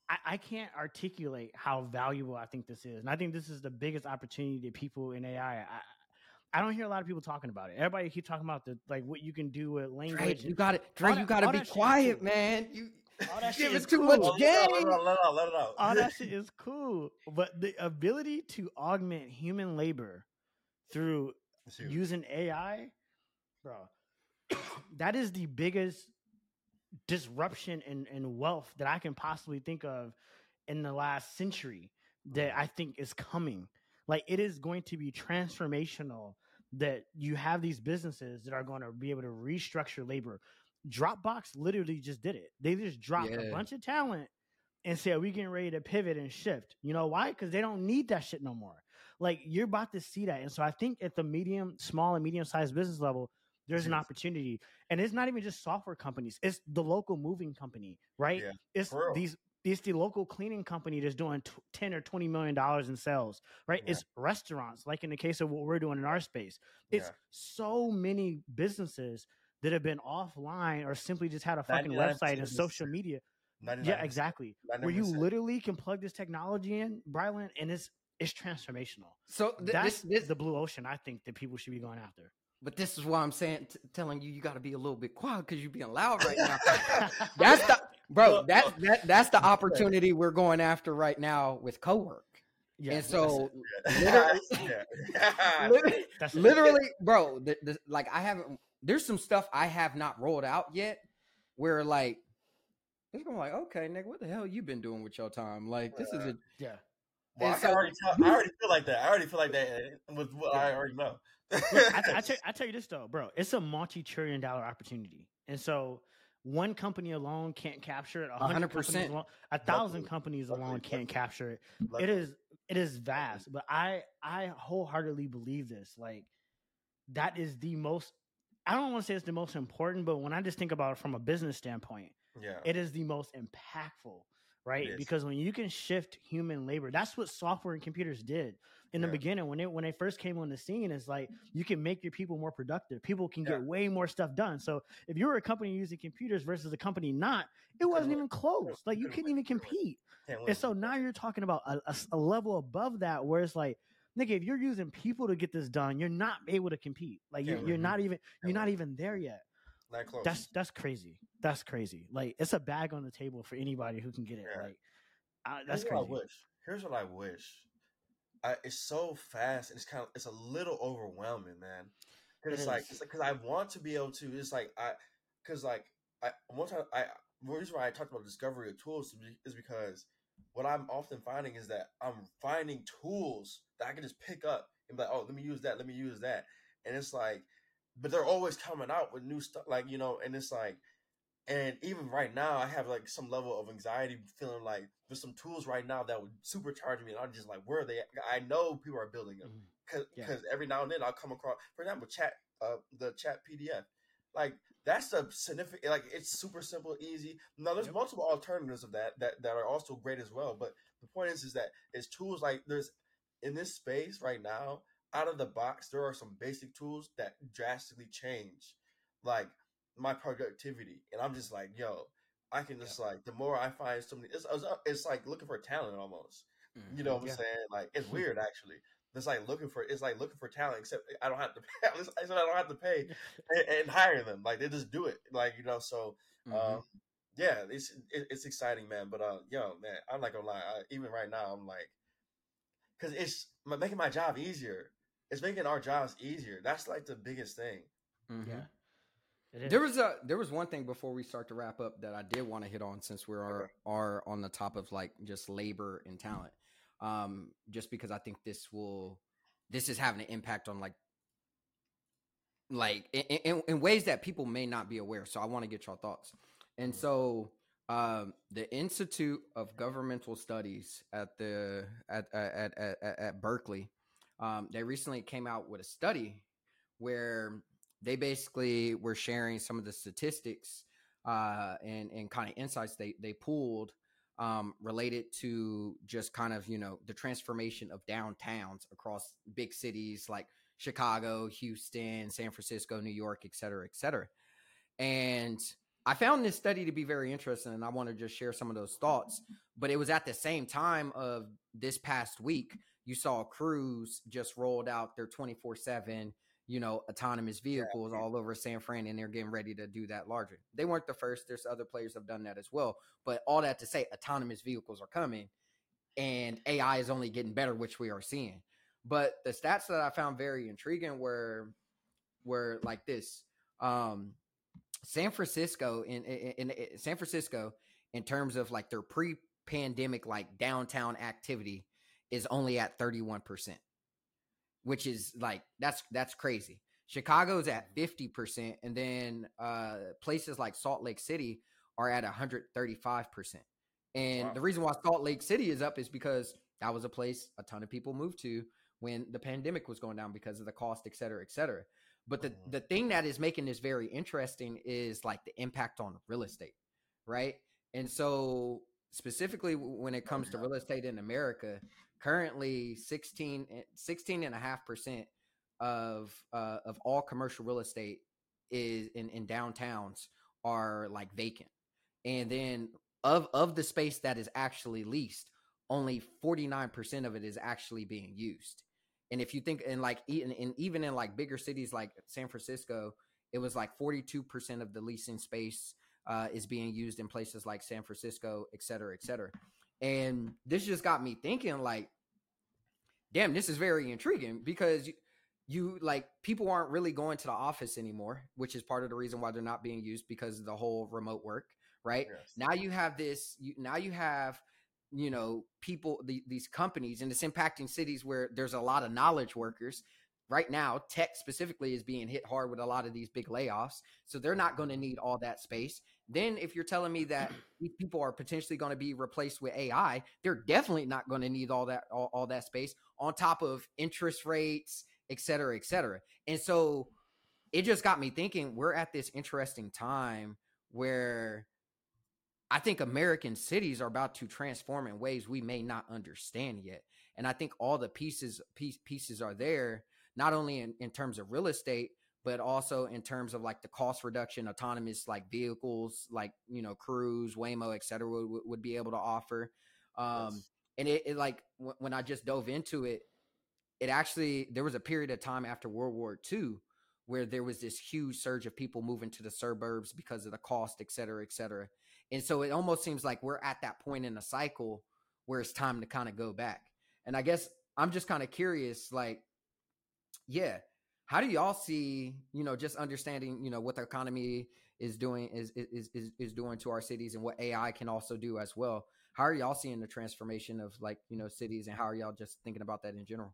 I, I can't articulate how valuable I think this is, and I think this is the biggest opportunity that people in AI. I, I don't hear a lot of people talking about it. Everybody keep talking about the like what you can do with language. you got it. Dre, that- you got to be quiet, man. You All that give shit it is too cool. much Well, let it out, game. let it out, let it out. all that shit is cool, but the ability to augment human labor through using AI, bro, that is the biggest disruption in, in wealth that I can possibly think of in the last century that mm. I think is coming. Like it is going to be transformational that you have these businesses that are going to be able to restructure labor. Dropbox literally just did it. They just dropped a bunch of talent and said we getting ready to pivot and shift. You know why? Because they don't need that shit no more. Like you're about to see that, and so I think at the medium, small, and medium sized business level, there's an opportunity, and it's not even just software companies. It's the local moving company, right? Yeah, it's these. It's the local cleaning company that's doing t- ten or twenty million dollars in sales, right? Yeah. It's restaurants, like in the case of what we're doing in our space. It's Yeah. so many businesses that have been offline or simply just had a fucking website and of the social s- media. 99%. Yeah, exactly. Where you literally can plug this technology in, Brylan, and it's it's transformational. So th- That's this, this, the blue ocean. I think that people should be going after. but this is why I'm saying, t- telling you, you got to be a little bit quiet because you're being loud right now. That's the bro. Look, That's that. That's the opportunity we're going after right now with co-work. yeah. and so, yeah. yeah. literally, literally, bro, the, the, like I haven't. There's some stuff I have not rolled out yet, where like it's gonna be like, okay, nigga, what the hell you been doing with your time? Like this is a yeah. Well, I, so- already tell, I already feel like that. I already feel like that eh, with what I already know. Look, I, I, tell, I tell you this though, bro. It's a multi-trillion dollar opportunity, and so one company alone can't capture it. A hundred 100%. a thousand Luckily. companies Luckily, alone can't capture it. Like, It is it is vast, but I I wholeheartedly believe this. Like that is the most I don't want to say it's the most important, but when I just think about it from a business standpoint, Yeah. it is the most impactful, right? Because when you can shift human labor, that's what software and computers did in the beginning when it when they first came on the scene. It's like you can make your people more productive. People can Yeah. get way more stuff done. So if you were a company using computers versus a company not, it wasn't even close. Like you couldn't couldn't even compete. And so now you're talking about a level above that where it's like, nigga, if you're using people to get this done, you're not able to compete. Like you're, you're not even you're not even there yet. Not close. That's that's crazy. That's crazy. Like it's a bag on the table for anybody who can get it. Yeah. Like I, that's Here's what I wish. Here's what I wish. I, it's so fast and it's kind of it's a little overwhelming, man. It Because it's like it's like because I want to be able to. It's like I because like I one time I the reason why I talked about discovery of tools is because what I'm often finding is that I'm finding tools that I can just pick up and be like, oh, let me use that, let me use that, and it's like, but they're always coming out with new stuff, like you know, and it's like, and even right now, I have like some level of anxiety, feeling like there's some tools right now that would supercharge me, and I'm just like, where are they? at? I know people are building them Mhm. because Yeah. every now and then I'll come across, for example, chat, uh, the chat PDF, like that's a significant, like it's super simple, easy. Now there's Yep. multiple alternatives of that that that are also great as well, but the point is, is that it's tools like there's in this space right now, out of the box, there are some basic tools that drastically change, like my productivity, and I'm just like, yo, I can just like the more I find something, it's it's, it's like looking for talent almost. You mm-hmm, know what I'm Yeah. saying? Like it's weird actually. It's like looking for it's like looking for talent, except I don't have to pay. I said I don't have to pay and, and hire them. Like they just do it. Like you know. So Mhm. um, yeah, it's it, it's exciting, man. But uh, yo, man, I'm not gonna lie. I, even right now, I'm like, because it's making my job easier. It's making our jobs easier. That's like the biggest thing. Mhm. Yeah. There was a there was one thing before we start to wrap up that I did want to hit on since we are Okay. are on the top of like just labor and talent. Um, just because I think this will this is having an impact on like like in, in, in ways that people may not be aware. So I want to get your thoughts. And Mhm. so um, the Institute of Governmental Studies at the at at at, at, at Berkeley, um, they recently came out with a study where they basically were sharing some of the statistics uh, and and kind of insights they they pulled um, related to just kind of you know the transformation of downtowns across big cities like Chicago, Houston, San Francisco, New York, et cetera, et cetera. And I found this study to be very interesting, and I want to just share some of those thoughts. But it was at the same time of this past week, you saw Cruise just rolled out their 24 7, you know, autonomous vehicles all over San Fran, and they're getting ready to do that larger. They weren't the first, there's other players have done that as well. But all that to say, autonomous vehicles are coming, and AI is only getting better, which we are seeing. But the stats that I found very intriguing were were like this. Um, San Francisco in, in, in San Francisco in terms of like their pre-pandemic like downtown activity is only at 31%, which is like that's that's crazy. Chicago's at 50% and then uh places like Salt Lake City are at 135%. And Wow. the reason why Salt Lake City is up is because that was a place a ton of people moved to when the pandemic was going down because of the cost, et cetera, et cetera. But the, Mhm. the thing that is making this very interesting is like the impact on real estate, right? And so specifically when it comes to real estate in America, currently 16, eh, 16 and a half percent of uh, of all commercial real estate is in, in downtowns are like vacant. And then of of the space that is actually leased, only 49% of it is actually being used. And if you think in like e- in, in even in like bigger cities like San Francisco, it was like 42% of the leasing space uh, is being used in places like San Francisco, et cetera, et cetera. And this just got me thinking like, damn, this is very intriguing because you, you like people aren't really going to the office anymore, which is part of the reason why they're not being used because of the whole remote work, right? Yes. Now you have this. You, now you have, you know, people the, these companies, and it's impacting cities where there's a lot of knowledge workers. Right now, tech specifically is being hit hard with a lot of these big layoffs, so they're not going to need all that space. Then, if you're telling me that these people are potentially going to be replaced with AI, they're definitely not going to need all that all, all that space on top of interest rates, et cetera, et cetera. And so it just got me thinking we're at this interesting time where I think American cities are about to transform in ways we may not understand yet. And I think all the pieces piece, pieces are there, not only in, in terms of real estate, but also in terms of like the cost reduction, autonomous like vehicles, like you know, Cruise, Waymo, et cetera, would, would be able to offer. Um, yes. And it, it like w- when I just dove into it, it actually there was a period of time after World War II where there was this huge surge of people moving to the suburbs because of the cost, et cetera, et cetera. And so it almost seems like we're at that point in the cycle where it's time to kind of go back. And I guess I'm just kind of curious, like, yeah, how do y'all see, you know, just understanding, you know, what the economy is doing is is is is doing to our cities and what AI can also do as well. How are y'all seeing the transformation of like, you know, cities and how are y'all just thinking about that in general?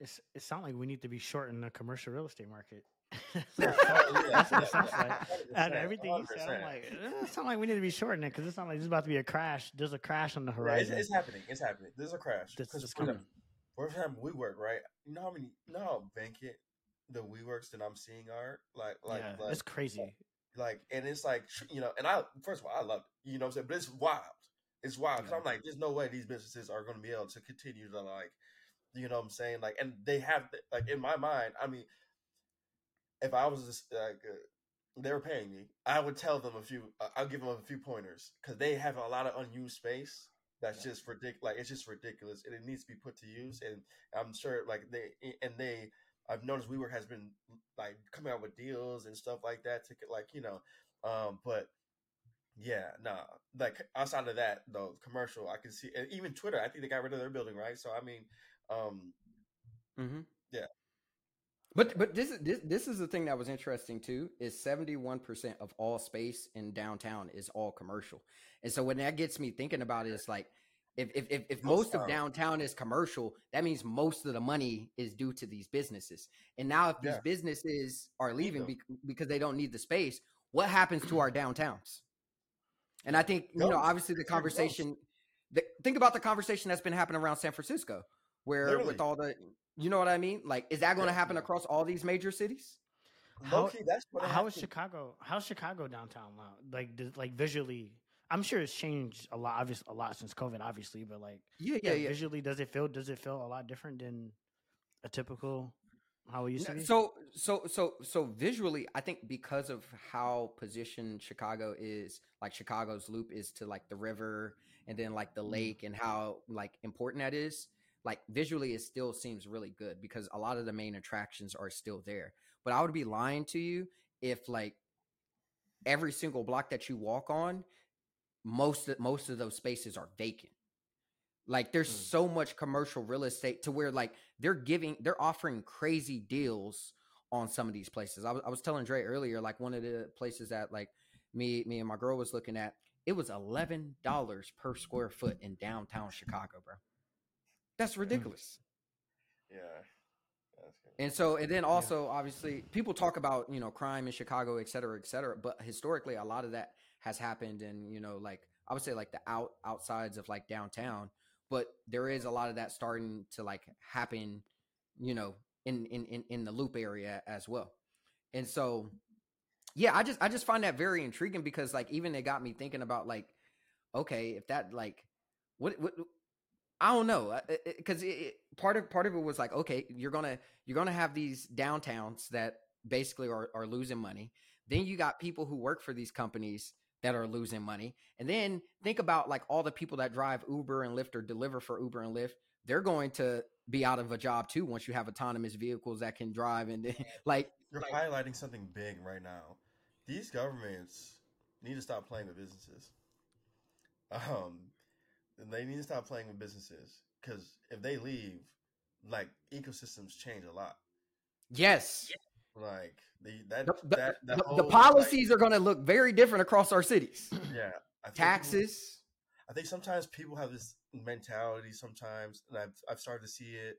It's, it sounds like we need to be short in the commercial real estate market. That's what it sounds like. And everything you said, I'm like, it sounds like we need to be shortening it because it sounds like there's about to be a crash. There's a crash on the horizon. Yeah, it's, it's, happening. It's happening. There's a crash. This is coming. For example, WeWork right. You know how many? You know how vacant the WeWorks that I'm seeing are like, like, yeah, like it's crazy. Like, and it's like, you know, and I first of all, I love it. You know what I'm saying? But it's wild. It's wild because yeah. I'm like, there's no way these businesses are going to be able to continue to like, you know what I'm saying? Like, and they have like in my mind. I mean, if I was just, like uh, they were paying me, I would tell them a few. Uh, I'll give them a few pointers because they have a lot of unused space. That's yeah. just ridiculous. Like it's just ridiculous, and it needs to be put to use. And I'm sure, like they and they, I've noticed WeWork has been like coming out with deals and stuff like that to like you know, um, but yeah, nah. Like outside of that, though, commercial, I can see, and even Twitter. I think they got rid of their building, right? So I mean, um, mm-hmm. But but this is this this is the thing that was interesting too is 71% of all space in downtown is all commercial. And so when that gets me thinking about it, it's like if if if, if most of downtown is commercial, that means most of the money is due to these businesses. And now if these yeah. businesses are leaving be- because they don't need the space, what happens to our downtowns? And I think you know obviously the conversation the, think about the conversation that's been happening around San Francisco where Literally. with all the you know what I mean? Like, is that going to happen across all these major cities? How, that's what how is Chicago? How's Chicago downtown now? Like, does, like visually, I'm sure it's changed a lot. Obviously, a lot since COVID, obviously. But like, yeah, yeah, yeah. Visually, does it feel? Does it feel a lot different than a typical how it used to be? So, so, so, so visually, I think because of how positioned Chicago is, like Chicago's loop is to like the river and then like the mm-hmm. lake, and how like important that is like visually it still seems really good because a lot of the main attractions are still there. But I would be lying to you if like every single block that you walk on, most of, most of those spaces are vacant. Like there's mm. so much commercial real estate to where like they're giving they're offering crazy deals on some of these places. I was, I was telling Dre earlier, like one of the places that like me me and my girl was looking at, it was eleven dollars per square foot in downtown Chicago, bro. That's ridiculous. yeah. And so, and then also, yeah. obviously, people talk about you know crime in Chicago, et cetera, et cetera. But historically, a lot of that has happened in you know like I would say like the out outsides of like downtown. But there is a lot of that starting to like happen, you know, in in in, in the loop area as well. And so, yeah, I just I just find that very intriguing because like even it got me thinking about like, okay, if that like what what I don't know because uh, part of part of it was like okay you're gonna you're gonna have these downtowns that basically are, are losing money. Then you got people who work for these companies that are losing money. And then think about like all the people that drive Uber and Lyft or deliver for Uber and Lyft. They're going to be out of a job too once you have autonomous vehicles that can drive and like you're like, highlighting something big right now. These governments need to stop playing with businesses. Um they need to stop playing with businesses because if they leave, like ecosystems change a lot. Yes. Like the that the, the, that, the, whole, the policies like, are going to look very different across our cities. Yeah, taxes. People, I think sometimes people have this mentality. Sometimes, and I've I've started to see it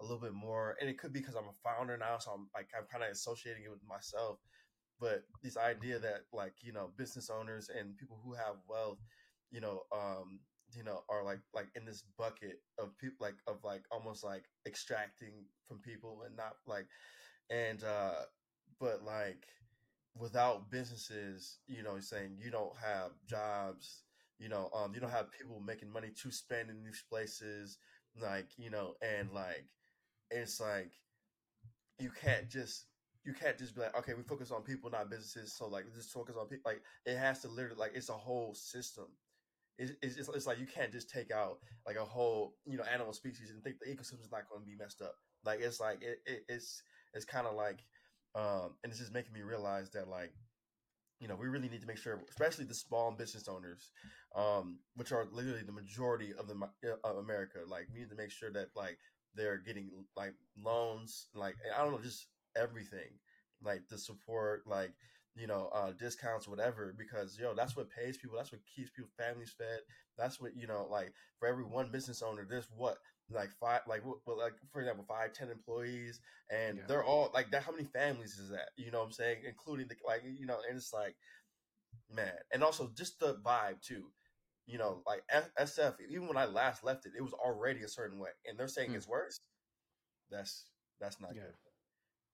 a little bit more, and it could be because I'm a founder now, so I'm like I'm kind of associating it with myself. But this idea that like you know business owners and people who have wealth, you know, um, you know are like like in this bucket of people like of like almost like extracting from people and not like and uh but like without businesses, you know, saying you don't have jobs, you know, um, you don't have people making money to spend in these places, like you know, and like it's like you can't just you can't just be like, okay, we focus on people, not businesses. So like, just focus on people. Like, it has to literally like it's a whole system. It's, it's, it's like you can't just take out like a whole you know animal species and think the ecosystem is not going to be messed up. Like it's like it, it it's it's kind of like, um, and it's just making me realize that like, you know, we really need to make sure, especially the small business owners, um, which are literally the majority of the of America. Like, we need to make sure that like they're getting like loans, like I don't know, just everything, like the support, like you know, uh, discounts, whatever, because yo, that's what pays people. That's what keeps people families fed. That's what you know, like for every one business owner, there's what like five, like like for example, five, ten employees, and yeah. they're all like that. How many families is that? You know what I'm saying, including the like, you know, and it's like, man, and also just the vibe too. You know, like SF. Even when I last left it, it was already a certain way, and they're saying mm. it's worse. That's that's not yeah. good.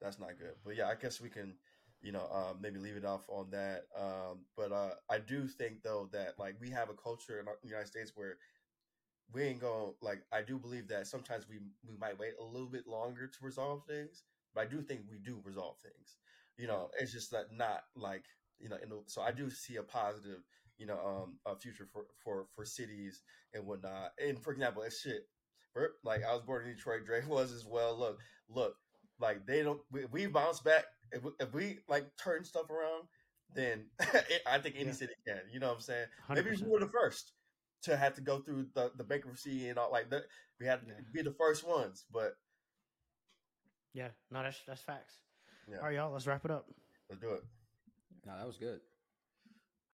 That's not good. But yeah, I guess we can you know, um, maybe leave it off on that. Um, but uh, I do think though that like we have a culture in the United States where we ain't going like I do believe that sometimes we we might wait a little bit longer to resolve things, but I do think we do resolve things. You know, it's just that not like you know. The, so I do see a positive, you know, um, a future for for for cities and whatnot. And for example, it's shit. Like I was born in Detroit, Drake was as well. Look, look, like they don't. We, we bounce back if we, if we like turn stuff around, then I think any yeah. city can. You know what I'm saying? 100%. Maybe we were the first to have to go through the, the bankruptcy and all like that. We had to yeah. be the first ones, but yeah, no, that's that's facts. Yeah. All right, y'all, let's wrap it up. Let's do it. No, that was good.